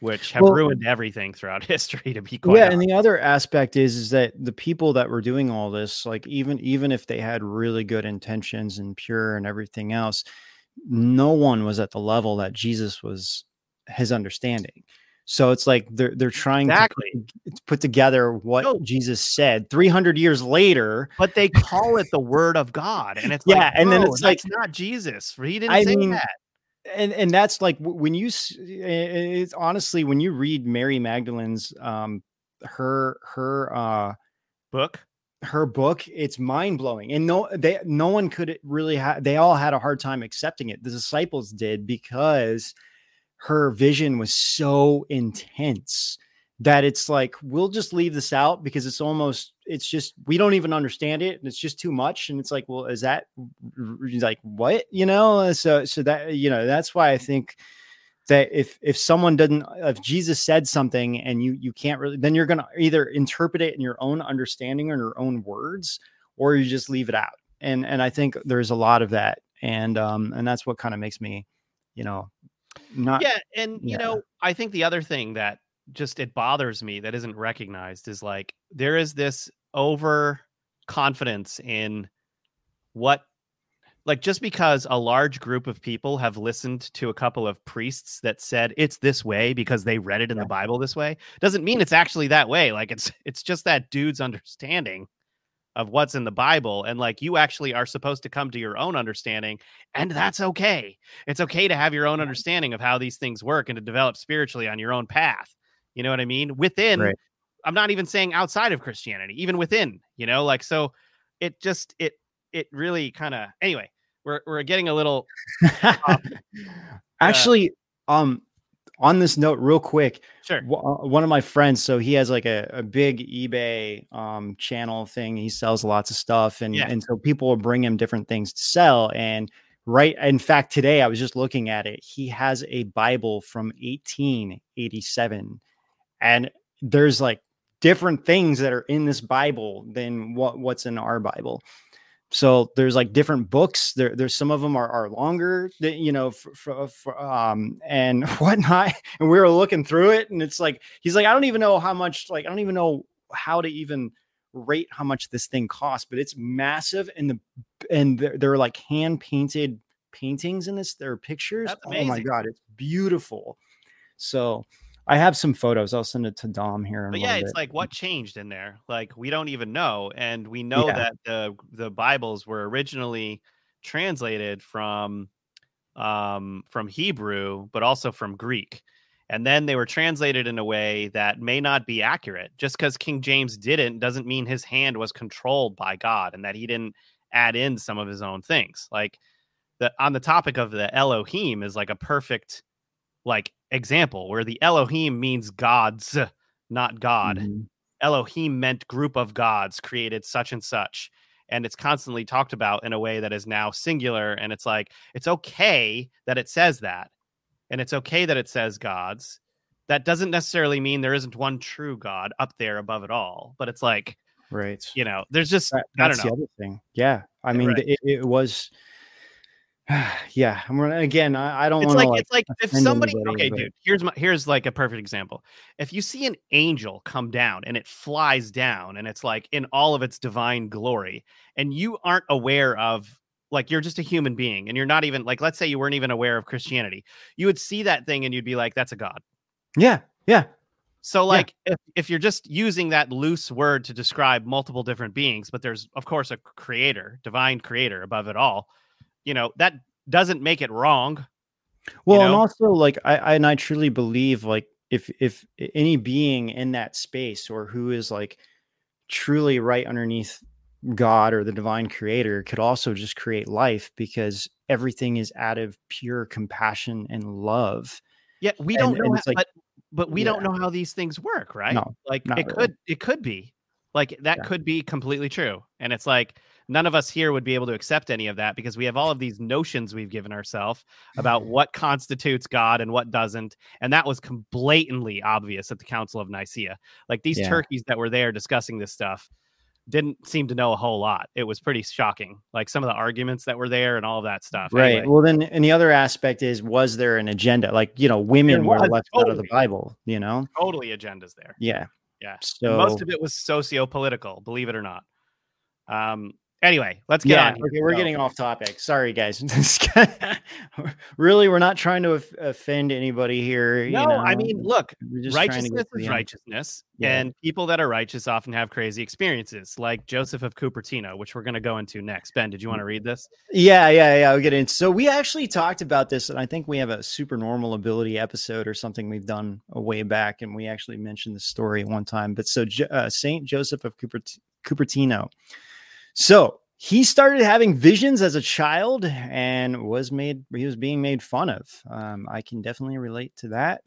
which have Well- ruined everything throughout history to be quite yeah honest. and the other aspect is is that the people that were doing all this like even even if they had really good intentions and pure and everything else no one was at the level that jesus was his understanding so it's like they're they're trying Exactly. to put, together what No. jesus said 300 years later but they call it the word of God, and it's Yeah, like, and then it's like- not Jesus. He didn't I say mean, that. And and that's like when you s- i- i- it's honestly when you read mary magdalene's um her her uh Book. her book it's mind-blowing and no they no one could really have they all had a hard time accepting it the disciples did because her vision was so intense that it's like we'll just leave this out because it's almost it's just we don't even understand it and it's just too much and it's like well is that like what you know? So so that you know that's why i think that if if someone doesn't if jesus said something and you you can't really then you're going to either interpret it in your own understanding or in your own words or you just leave it out and and i think there's a lot of that and um and that's what kind of makes me you know not yeah and you know i think the other thing that just it bothers me that isn't recognized is like there is this over confidence in what like just because a large group of people have listened to a couple of priests that said it's this way because they read it in the bible this way doesn't mean it's actually that way like it's it's just that dude's understanding of what's in the bible and like you actually are supposed to come to your own understanding and that's okay. It's okay to have your own understanding of how these things work and to develop spiritually on your own path you know what i mean? Within Right. I'm not even saying outside of christianity even within you know like so it just it it really kind of anyway we're we're getting a little actually um on this note real quick sure w- uh, one of my friends so he has like a, a big ebay um channel thing he sells lots of stuff and Yeah. and so people will bring him different things to sell and right in fact today i was just looking at it he has a bible from 1887 and there's like different things that are in this bible than what what's in our bible. So there's like different books. There there's some of them are, are longer that you know for, for, for, um and whatnot. And we were looking through it and it's like he's like i don't even know how much like i don't even know how to even rate how much this thing costs but it's massive and the and they're, they're like hand painted paintings in this there are pictures oh my god it's beautiful. So i have some photos i'll send it to dom here but yeah it's bit. like what changed in there like we don't even know and we know Yeah. that the the bibles were originally translated from um from hebrew but also from greek and then they were translated in a way that may not be accurate just because king james didn't doesn't mean his hand was controlled by god and that he didn't add in some of his own things like the on the topic of the elohim is like a perfect like example where the elohim means gods not god Mhm. Elohim meant group of gods created such and such. And it's constantly talked about in a way that is now singular. And it's like, it's okay that it says that. And it's okay that it says gods. That doesn't necessarily mean there isn't one true God up there above it all. But it's like, right you know, there's just, That- I don't know. the other thing. Yeah, I mean, Right. it, it was. yeah, I'm gonna, again. I, I don't It's want like, to like. it's like if somebody anybody, okay, but- dude, here's my here's like a perfect example. If you see an angel come down and it flies down and it's like in all of its divine glory, and you aren't aware of like you're just a human being and you're not even like let's say you weren't even aware of Christianity, you would see that thing and you'd be like, that's a god. Yeah, yeah, So like if, if you're just using that loose word to describe multiple different beings, but there's of course a creator, divine creator above it all, you know, that doesn't make it wrong. Well, and know? also like I, I and I truly believe like if if any being in that space or who is like truly right underneath God or the divine creator could also just create life because everything is out of pure compassion and love. Yeah, we don't know, and like- but but we don't know how these things work, right? No, like it really. could it could be like that Yeah. could be completely true, and it's like none of us here would be able to accept any of that because we have all of these notions we've given ourselves about what constitutes God and what doesn't, and that was blatantly obvious at the Council of Nicaea. Like these Yeah. turkeys that were there discussing this stuff didn't seem to know a whole lot. It was pretty shocking, like some of the arguments that were there and all of that stuff. Right. Anyway, Well, then, and the other aspect is, was there an agenda? Like, you know, women were left out of the. Bible. You know. totally agendas there. Yeah. Yeah. So most of it was socio-political believe it or not um Anyway, let's get yeah, on. here. okay, we're So- getting off topic. Sorry, guys. Really, we're not trying to offend anybody here. you No, I mean, look, We're just trying to righteousness get to the is righteousness, Yeah. and people that are righteous often have crazy experiences, like Joseph of Cupertino, which we're going to go into next. Ben, did you want to read this? Yeah, yeah, yeah. We'll get into. So we actually talked about this, and I think we have a super normal ability episode or something we've done a way back, and we actually mentioned the story one time. But so uh, Saint Joseph of Cupert- Cupertino. So he started having visions as a child and was made. He was being made fun of. Um, I can definitely relate to that.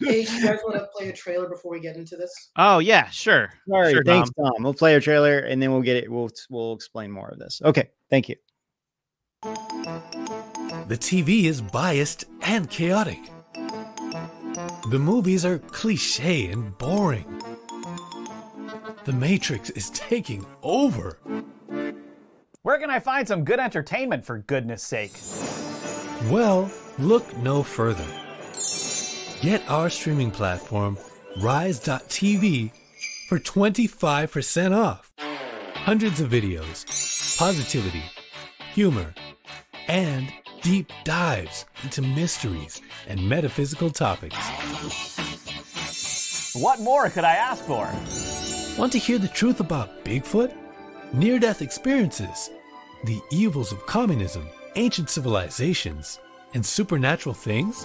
Hey, you guys want to play a trailer before we get into this? Oh yeah, sure. Sorry, Sure, thanks, Dom. Tom. We'll play a trailer and then we'll get it. We'll we'll explain more of this. Okay, thank you. The TV is biased and chaotic. The movies are cliche and boring. The Matrix is taking over. Where can I find some good entertainment for goodness sake? Well, look no further. Get our streaming platform, Rise.tv, for 25% off. Hundreds of videos, positivity, humor, and deep dives into mysteries and metaphysical topics. What more could I ask for? Want to hear the truth about Bigfoot? Near death experiences? The evils of communism, ancient civilizations, and supernatural things?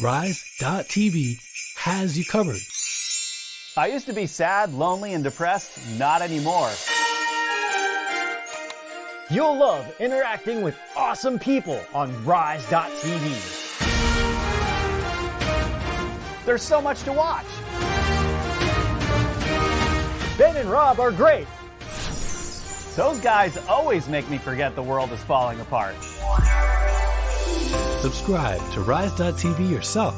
Rise.tv has you covered. I used to be sad, lonely, and depressed. Not anymore. You'll love interacting with awesome people on Rise.tv. There's so much to watch. Ben and Rob are great. Those guys always make me forget the world is falling apart. Subscribe to Rise.tv yourself,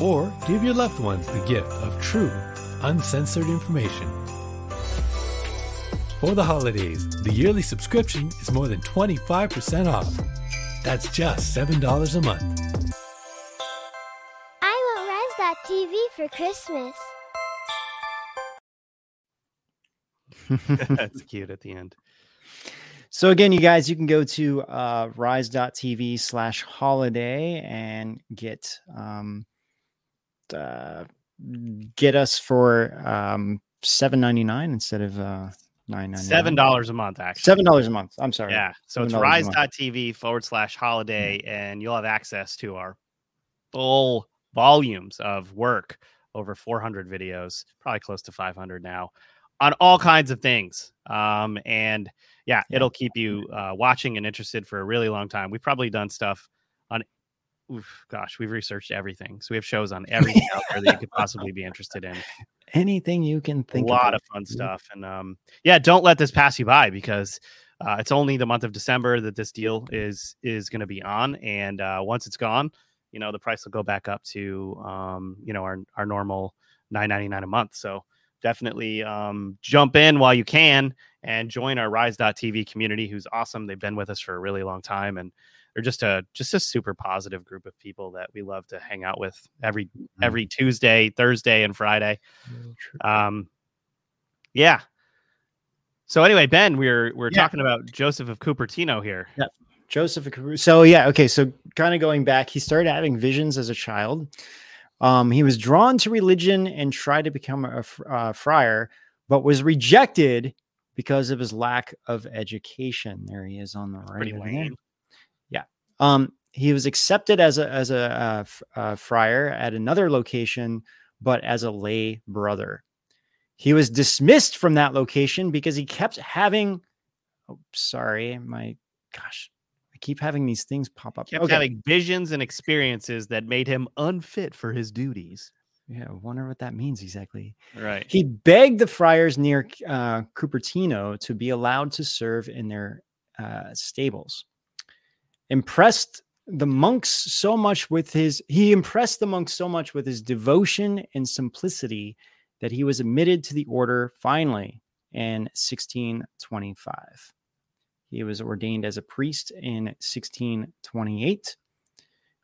or give your loved ones the gift of true, uncensored information. For the holidays, the yearly subscription is more than 25% off. That's just $7 a month. I want Rise.tv for Christmas. That's cute at the end. So again, you guys, you can go to uh, rise.tv slash holiday and get um, uh, get us for um, seven ninety nine instead of uh, nine ninety Seven dollars a month, actually. Seven dollars a month. I'm sorry. Yeah. So it's $7 rise.tv forward slash holiday, and you'll have access to our full volumes of work over 400 videos, probably close to 500 now, on all kinds of things. Um, and yeah, it'll keep you uh, watching and interested for a really long time. We've probably done stuff on, oof, gosh, we've researched everything. So we have shows on everything out there that you could possibly be interested in Anything you can think. Of. A lot of. of fun stuff and um yeah don't let this pass you by because uh, it's only the month of december that this deal is is going to be on and uh, once it's gone you know the price will go back up to um you know our, our normal 9.99 a month so definitely um jump in while you can and join our rise.tv community who's awesome they've been with us for a really long time and they're just a just a super positive group of people that we love to hang out with every every tuesday thursday and friday um, yeah. So anyway, Ben, we're we're Yeah. talking about Joseph of Cupertino here. Yeah. Joseph. So yeah, okay. So kind of going back, he started having visions as a child. Um, he was drawn to religion and tried to become a uh, friar, but was rejected because of his lack of education. There he is on the right. Pretty over there. lame. Um, he was accepted as a as a uh, f- uh, friar at another location, but as a lay brother. He was dismissed from that location because he kept having. Oh, sorry, my gosh, keep having these things pop up. Kept Okay. having visions and experiences that made him unfit for his duties. Yeah, I wonder what that means exactly. Right. He begged the friars near uh, Cupertino to be allowed to serve in their uh, stables. Impressed the monks so much with his, he impressed the monks so much with his devotion and simplicity that he was admitted to the order finally in 1625. He was ordained as a priest in 1628,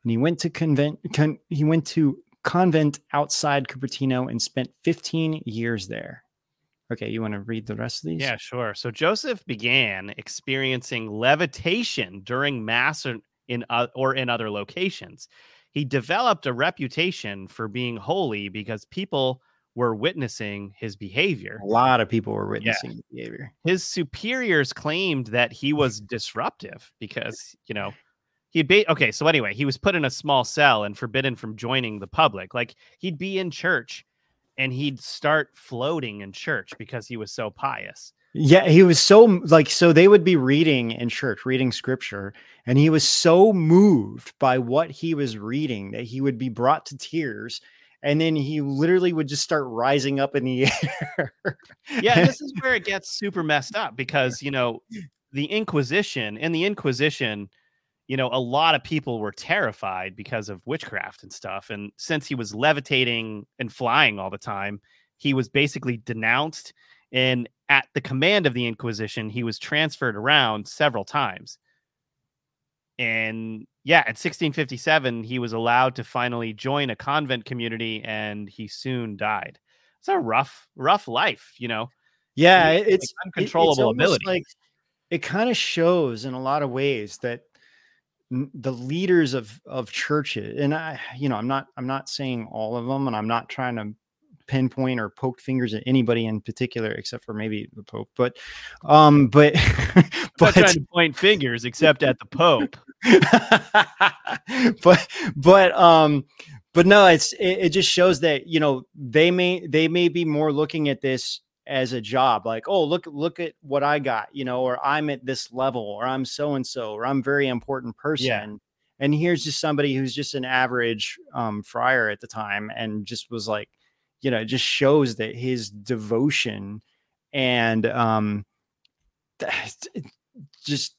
and he went to convent. Con, he went to convent outside Cupertino and spent 15 years there. Okay, you want to read the rest of these? Yeah, sure. So Joseph began experiencing levitation during mass or in uh, or in other locations. He developed a reputation for being holy because people were witnessing his behavior. A lot of people were witnessing the behavior. His superiors claimed that he was disruptive because, you know, he'd be okay. So, anyway, he was put in a small cell and forbidden from joining the public. Like, he'd be in church and he'd start floating in church because he was so pious. Yeah, he was so like so they would be reading in church, reading scripture, and he was so moved by what he was reading that he would be brought to tears and then he literally would just start rising up in the air. yeah, this is where it gets super messed up because, you know, the Inquisition and the Inquisition, you know, a lot of people were terrified because of witchcraft and stuff. And since he was levitating and flying all the time, he was basically denounced. And at the command of the Inquisition, he was transferred around several times. And yeah, at 1657, he was allowed to finally join a convent community and he soon died. It's a rough, rough life, you know. Yeah, it's like uncontrollable it, it's ability. Like it kind of shows in a lot of ways that the leaders of of churches and I you know I'm not I'm not saying all of them and I'm not trying to pinpoint or poke fingers at anybody in particular except for maybe the pope but um but but trying to point fingers except at the pope but but um but no it's it, it just shows that you know they may they may be more looking at this as a job like oh look look at what i got you know or i'm at this level or i'm so and so or i'm very important person Yeah. and here's just somebody who's just an average um friar at the time and just was like you know it just shows that his devotion and um just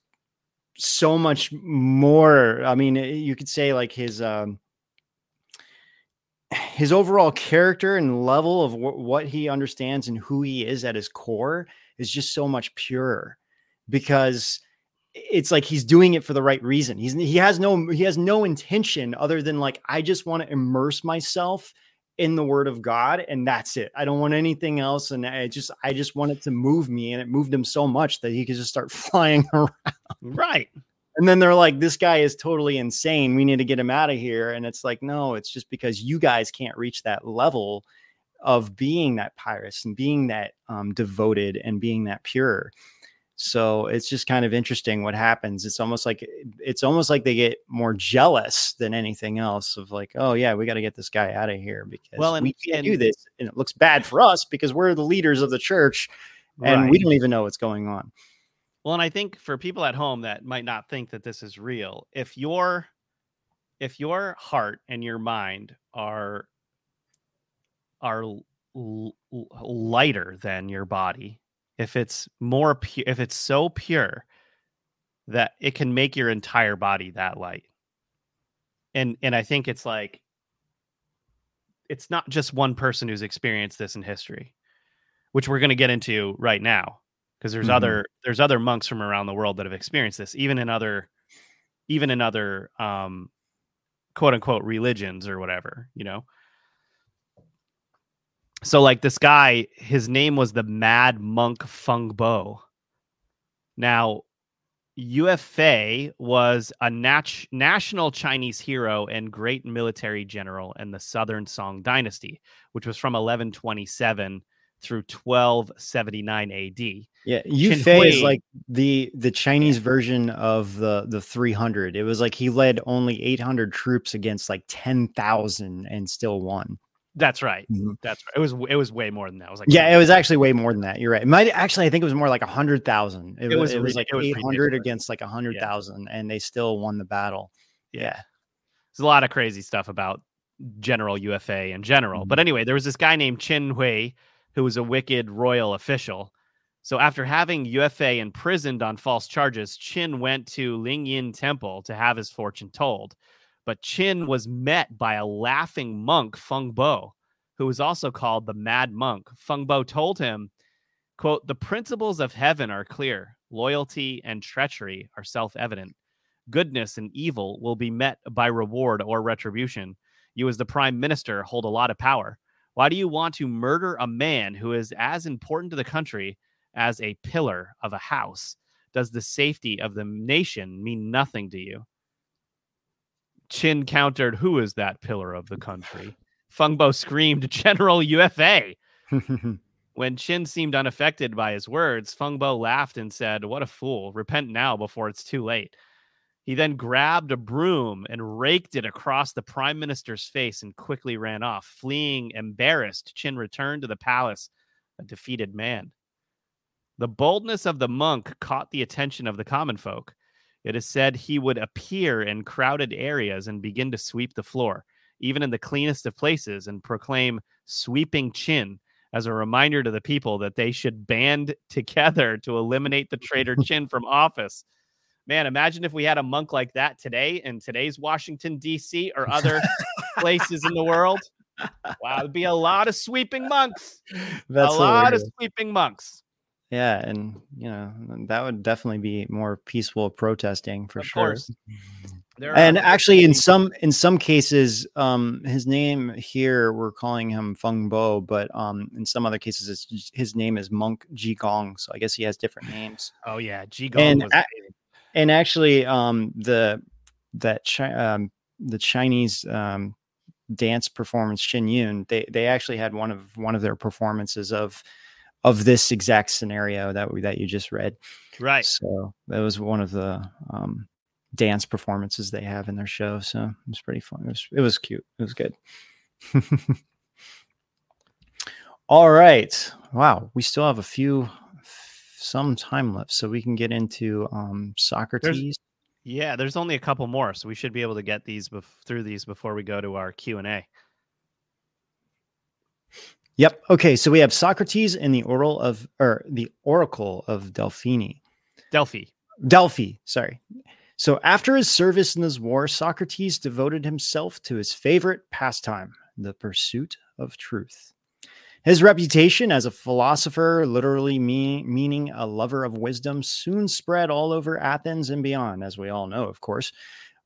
so much more i mean you could say like his um his overall character and level of wh- what he understands and who he is at his core is just so much purer because it's like he's doing it for the right reason. He's he has no he has no intention other than like I just want to immerse myself in the word of God and that's it. I don't want anything else and I just I just want it to move me and it moved him so much that he could just start flying around. right. And then they're like, this guy is totally insane. We need to get him out of here. And it's like, no, it's just because you guys can't reach that level of being that pious and being that um, devoted and being that pure. So it's just kind of interesting what happens. It's almost like it's almost like they get more jealous than anything else of like, oh yeah, we got to get this guy out of here because Well, and- we can't do this, and it looks bad for us because we're the leaders of the church and we don't even know what's going on. Well, and I think for people at home that might not think that this is real, if your if your heart and your mind are are l- lighter than your body, if it's more pure, if it's so pure that it can make your entire body that light. And and I think it's like it's not just one person who's experienced this in history, which we're going to get into right now because there's Mhm. other there's other monks from around the world that have experienced this even in other even in other um quote unquote religions or whatever you know so like this guy his name was the mad monk Feng Bo now Yue Fei was a nat- national chinese hero and great military general in the southern song dynasty which was from 1127 through 1279 ad Yeah, Yue Fei is like the the Chinese version of the the 300. It was like he led only 800 troops against like 10,000 and still won. That's right. Mhm. That's right. It was it was way more than that. It was like Yeah, it was actually way more than that. You're right. It might actually I think it was more like a 100,000. It, It was it was like 800 against like a 100,000 and they still won the battle. Yeah. There's a lot of crazy stuff about General Yue Fei in general. Mm-hmm. But anyway, there was this guy named Qin Hui who was a wicked royal official. So after having Yue Fei imprisoned on false charges, Qin went to Lingyin Temple to have his fortune told. But Qin was met by a laughing monk, Feng Bo, who was also called the Mad Monk. Feng Bo told him, quote, the principles of heaven are clear. Loyalty and treachery are self-evident. Goodness and evil will be met by reward or retribution. You, as the prime minister, hold a lot of power. Why do you want to murder a man who is as important to the country as a pillar of a house? Does the safety of the nation mean nothing to you? Qin countered, Who is that pillar of the country? Feng Bo screamed, General Yue Fei. When Qin seemed unaffected by his words, Feng Bo laughed and said, What a fool. Repent now before it's too late. He then grabbed a broom and raked it across the prime minister's face and quickly ran off. Fleeing embarrassed, Qin returned to the palace, a defeated man. The boldness of the monk caught the attention of the common folk. It is said he would appear in crowded areas and begin to sweep the floor, even in the cleanest of places, and proclaim sweeping Qin as a reminder to the people that they should band together to eliminate the traitor Qin from office. Man, imagine if we had a monk like that today in today's Washington, D.C. or other places in the world. Wow, it'd be a lot of sweeping monks. That's a lot of sweeping monks. Yeah, and you know that would definitely be more peaceful protesting for of sure. course. And actually, in some in some cases, um, his name here we're calling him Feng Bo, but um, in some other cases, it's, his name is Monk Ji Gong. So I guess he has different names. oh yeah, Ji Gong and was. And actually, um, the that chi- um, the Chinese um, dance performance Shen Yun, they they actually had one of one of their performances of of this exact scenario that we, that you just read. right. So that was one of the um, dance performances they have in their show. So it was pretty fun. It was it was cute. It was good. All right. Wow. We still have a few some time left, so we can get into um, Socrates. Yeah, there's only a couple more, so we should be able to get these bef- through these before we go to our Q and A. Yep. Okay. So we have Socrates in the oral of or the Oracle of Delphini. Delphi. Delphi, sorry. So after his service in this war, Socrates devoted himself to his favorite pastime, the pursuit of truth. His reputation as a philosopher, literally mean, meaning a lover of wisdom, soon spread all over Athens and beyond, as we all know, of course.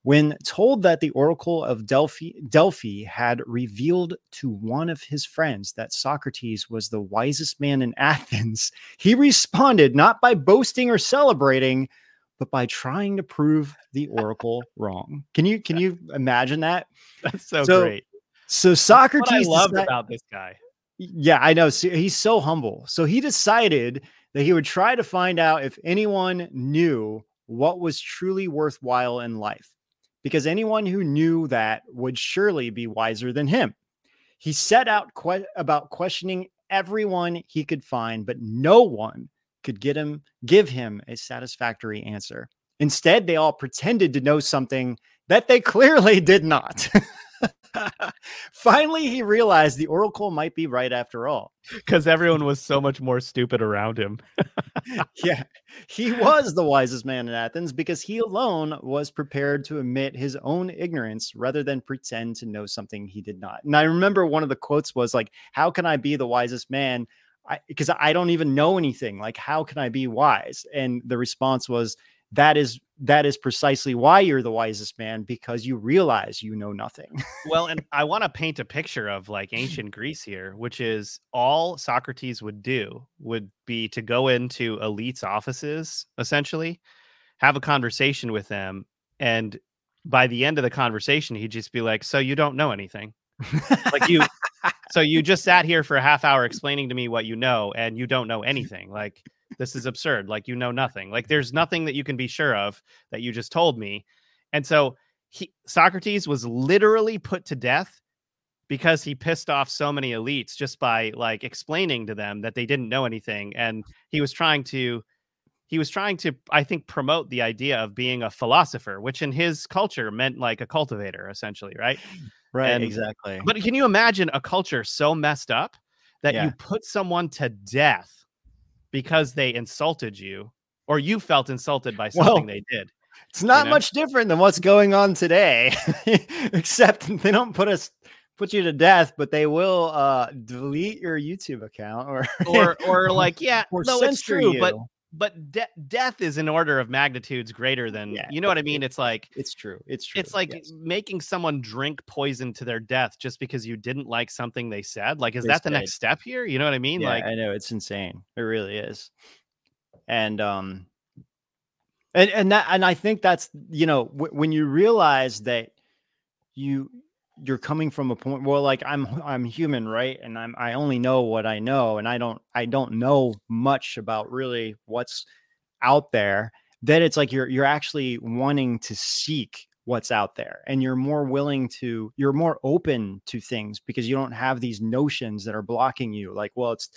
When told that the oracle of Delphi, Delphi had revealed to one of his friends that Socrates was the wisest man in Athens, he responded not by boasting or celebrating, but by trying to prove the oracle wrong. Can you can you imagine that? That's so, So, great. So Socrates. What Socrates I decide- about this guy. yeah, I know. So he's so humble. So he decided that he would try to find out if anyone knew what was truly worthwhile in life, because anyone who knew that would surely be wiser than him. He set out que- about questioning everyone he could find, but no one could get him give him a satisfactory answer. Instead, they all pretended to know something that they clearly did not. Finally, he realized the oracle might be right after all. because everyone was so much more stupid around him. Yeah, he was the wisest man in Athens because he alone was prepared to admit his own ignorance rather than pretend to know something he did not. And I remember one of the quotes was like, How can I be the wisest man? Because I, don't even know anything. Like, how can I be wise? And the response was, that is that is precisely why you're the wisest man because you realize you know nothing. well, and I want to paint a picture of like ancient Greece here, which is all Socrates would do would be to go into elites' offices, essentially, have a conversation with them, and by the end of the conversation, he'd just be like, "So you don't know anything." like you so you just sat here for a half hour explaining to me what you know and you don't know anything like this is absurd like you know nothing like there's nothing that you can be sure of that you just told me and so he socrates was literally put to death because he pissed off so many elites just by like explaining to them that they didn't know anything and he was trying to he was trying to i think promote the idea of being a philosopher which in his culture meant like a cultivator essentially right right, And- exactly. but can you imagine a culture so messed up that Yeah. you put someone to death because they insulted you or you felt insulted by Well, something they did? It's not know? much different than what's going on today, except they don't put us put you to death, but they will uh delete your YouTube account or Or or like, yeah, or no, it's true, you. but de- death is an order of magnitudes greater than Yeah, you know what I mean. It's like It's true. It's true. it's like yes. making someone drink poison to their death just because you didn't like something they said. Like, is They that the said. next step here? You know what I mean? yeah, like, I know it's insane. It really is. And um and and that and I think that's you know w- when you realize that you you're coming from a point well like I'm I'm human, right? And I'm I only know what I know and I don't I don't know much about really what's out there. that it's like you're you're actually wanting to seek what's out there and you're more willing to you're more open to things because you don't have these notions that are blocking you like well it's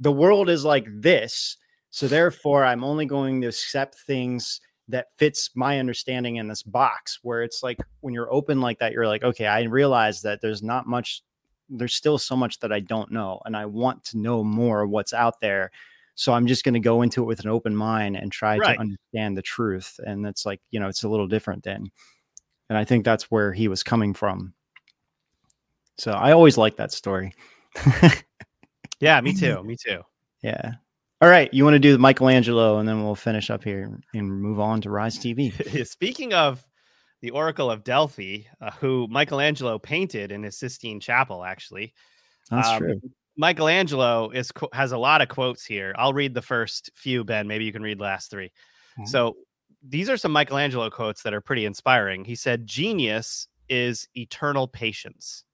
the world is like this so therefore i'm only going to accept things that fits my understanding in this box where it's like when you're open like that you're like okay i realize that there's not much there's still so much that i don't know and i want to know more of what's out there so i'm just going to go into it with an open mind and try Right. to understand the truth and it's like you know it's a little different then and i think that's where he was coming from so i always like that story yeah, me too. Me too. yeah all right you want to do michelangelo and then we'll finish up here and move on to rise tv Speaking of the Oracle of Delphi, uh, who Michelangelo painted in his Sistine Chapel, actually. that's Um, true Michelangelo is has a lot of quotes here. I'll read the first few, Ben. Maybe you can read the last 3 Mhm. So these are some Michelangelo quotes that are pretty inspiring. He said, "Genius is eternal patience."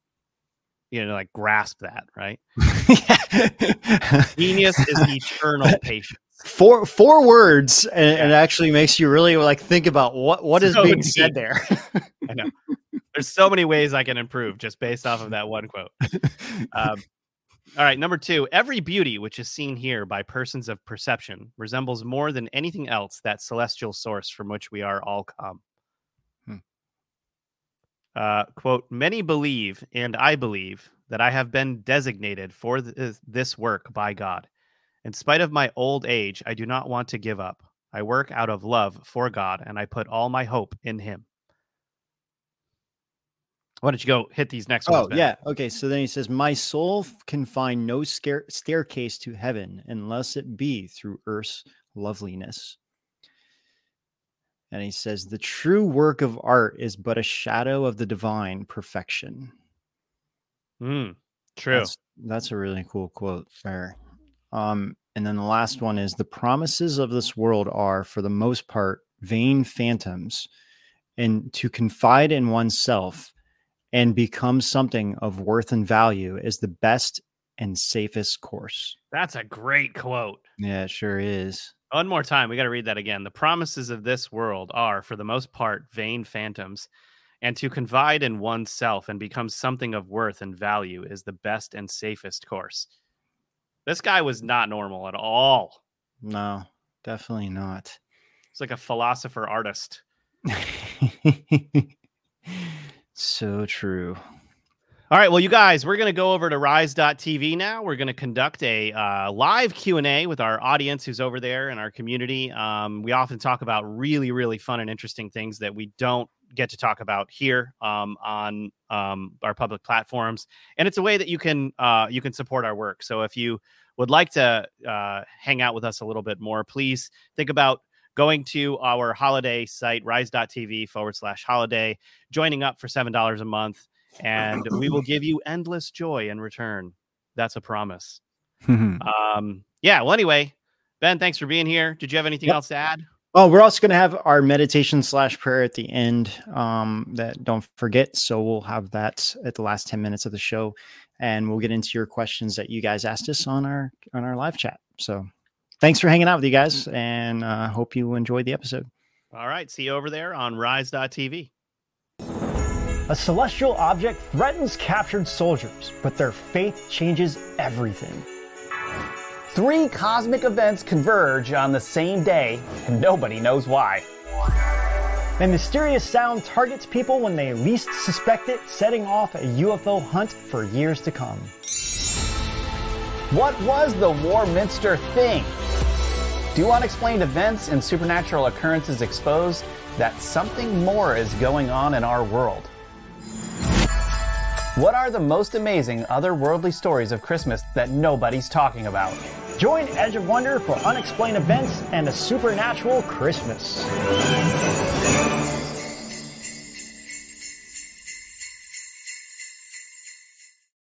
You know, like grasp that, right? Genius is eternal patience. four four words and, and it actually makes you really like think about what what is So being deep. said there i know There's so many ways I can improve just based off of that one quote. Um, all right, number two. Every beauty which is seen here by persons of perception resembles more than anything else that celestial source from which we are all come. Uh, quote, many believe, and I believe, that I have been designated for th- this work by God. In spite of my old age, I do not want to give up. I work out of love for God, and I put all my hope in Him. Why don't you go hit these next ones? oh Ben? yeah okay so then he says my soul can find no scare- staircase to heaven unless it be through earth's loveliness and he says the true work of art is but a shadow of the divine perfection Mm, true. That's, that's a really cool quote there. Um, and then the last one is the promises of this world are, for the most part, vain phantoms, and to confide in oneself and become something of worth and value is the best and safest course. That's a great quote. Yeah, it sure is. One more time. We got to read that again. The promises of this world are, for the most part, vain phantoms, and to confide in oneself and become something of worth and value is the best and safest course. This guy was not normal at all. No, definitely not. He's like a philosopher artist. so true. All right, well, you guys, we're going to go over to Rise.tv now. We're going to conduct a uh, live Q and A with our audience who's over there in our community. Um, we often talk about really, really fun and interesting things that we don't get to talk about here um, on um, our public platforms, and it's a way that you can uh, you can support our work. So if you would like to uh, hang out with us a little bit more, please think about going to our holiday site, rise.tv forward slash holiday, joining up for $7 a month, and we will give you endless joy in return. That's a promise. Um, yeah. Well, anyway, Ben, thanks for being here. Did you have anything Yep. else to add? Oh, we're also going to have our meditation slash prayer at the end. Um, that don't forget. So we'll have that at the last ten minutes of the show, and we'll get into your questions that you guys asked us on our on our live chat. So, thanks for hanging out with you guys, and uh, hope you enjoyed the episode. All right. See you over there on rise.tv. A celestial object threatens captured soldiers, but their faith changes everything. Three cosmic events converge on the same day, and nobody knows why. A mysterious sound targets people when they least suspect it, setting off a UFO hunt for years to come. What was the Warminster thing? Do unexplained events and supernatural occurrences expose that something more is going on in our world? What are the most amazing otherworldly stories of Christmas that nobody's talking about? Join Edge of Wonder for unexplained events and a supernatural Christmas.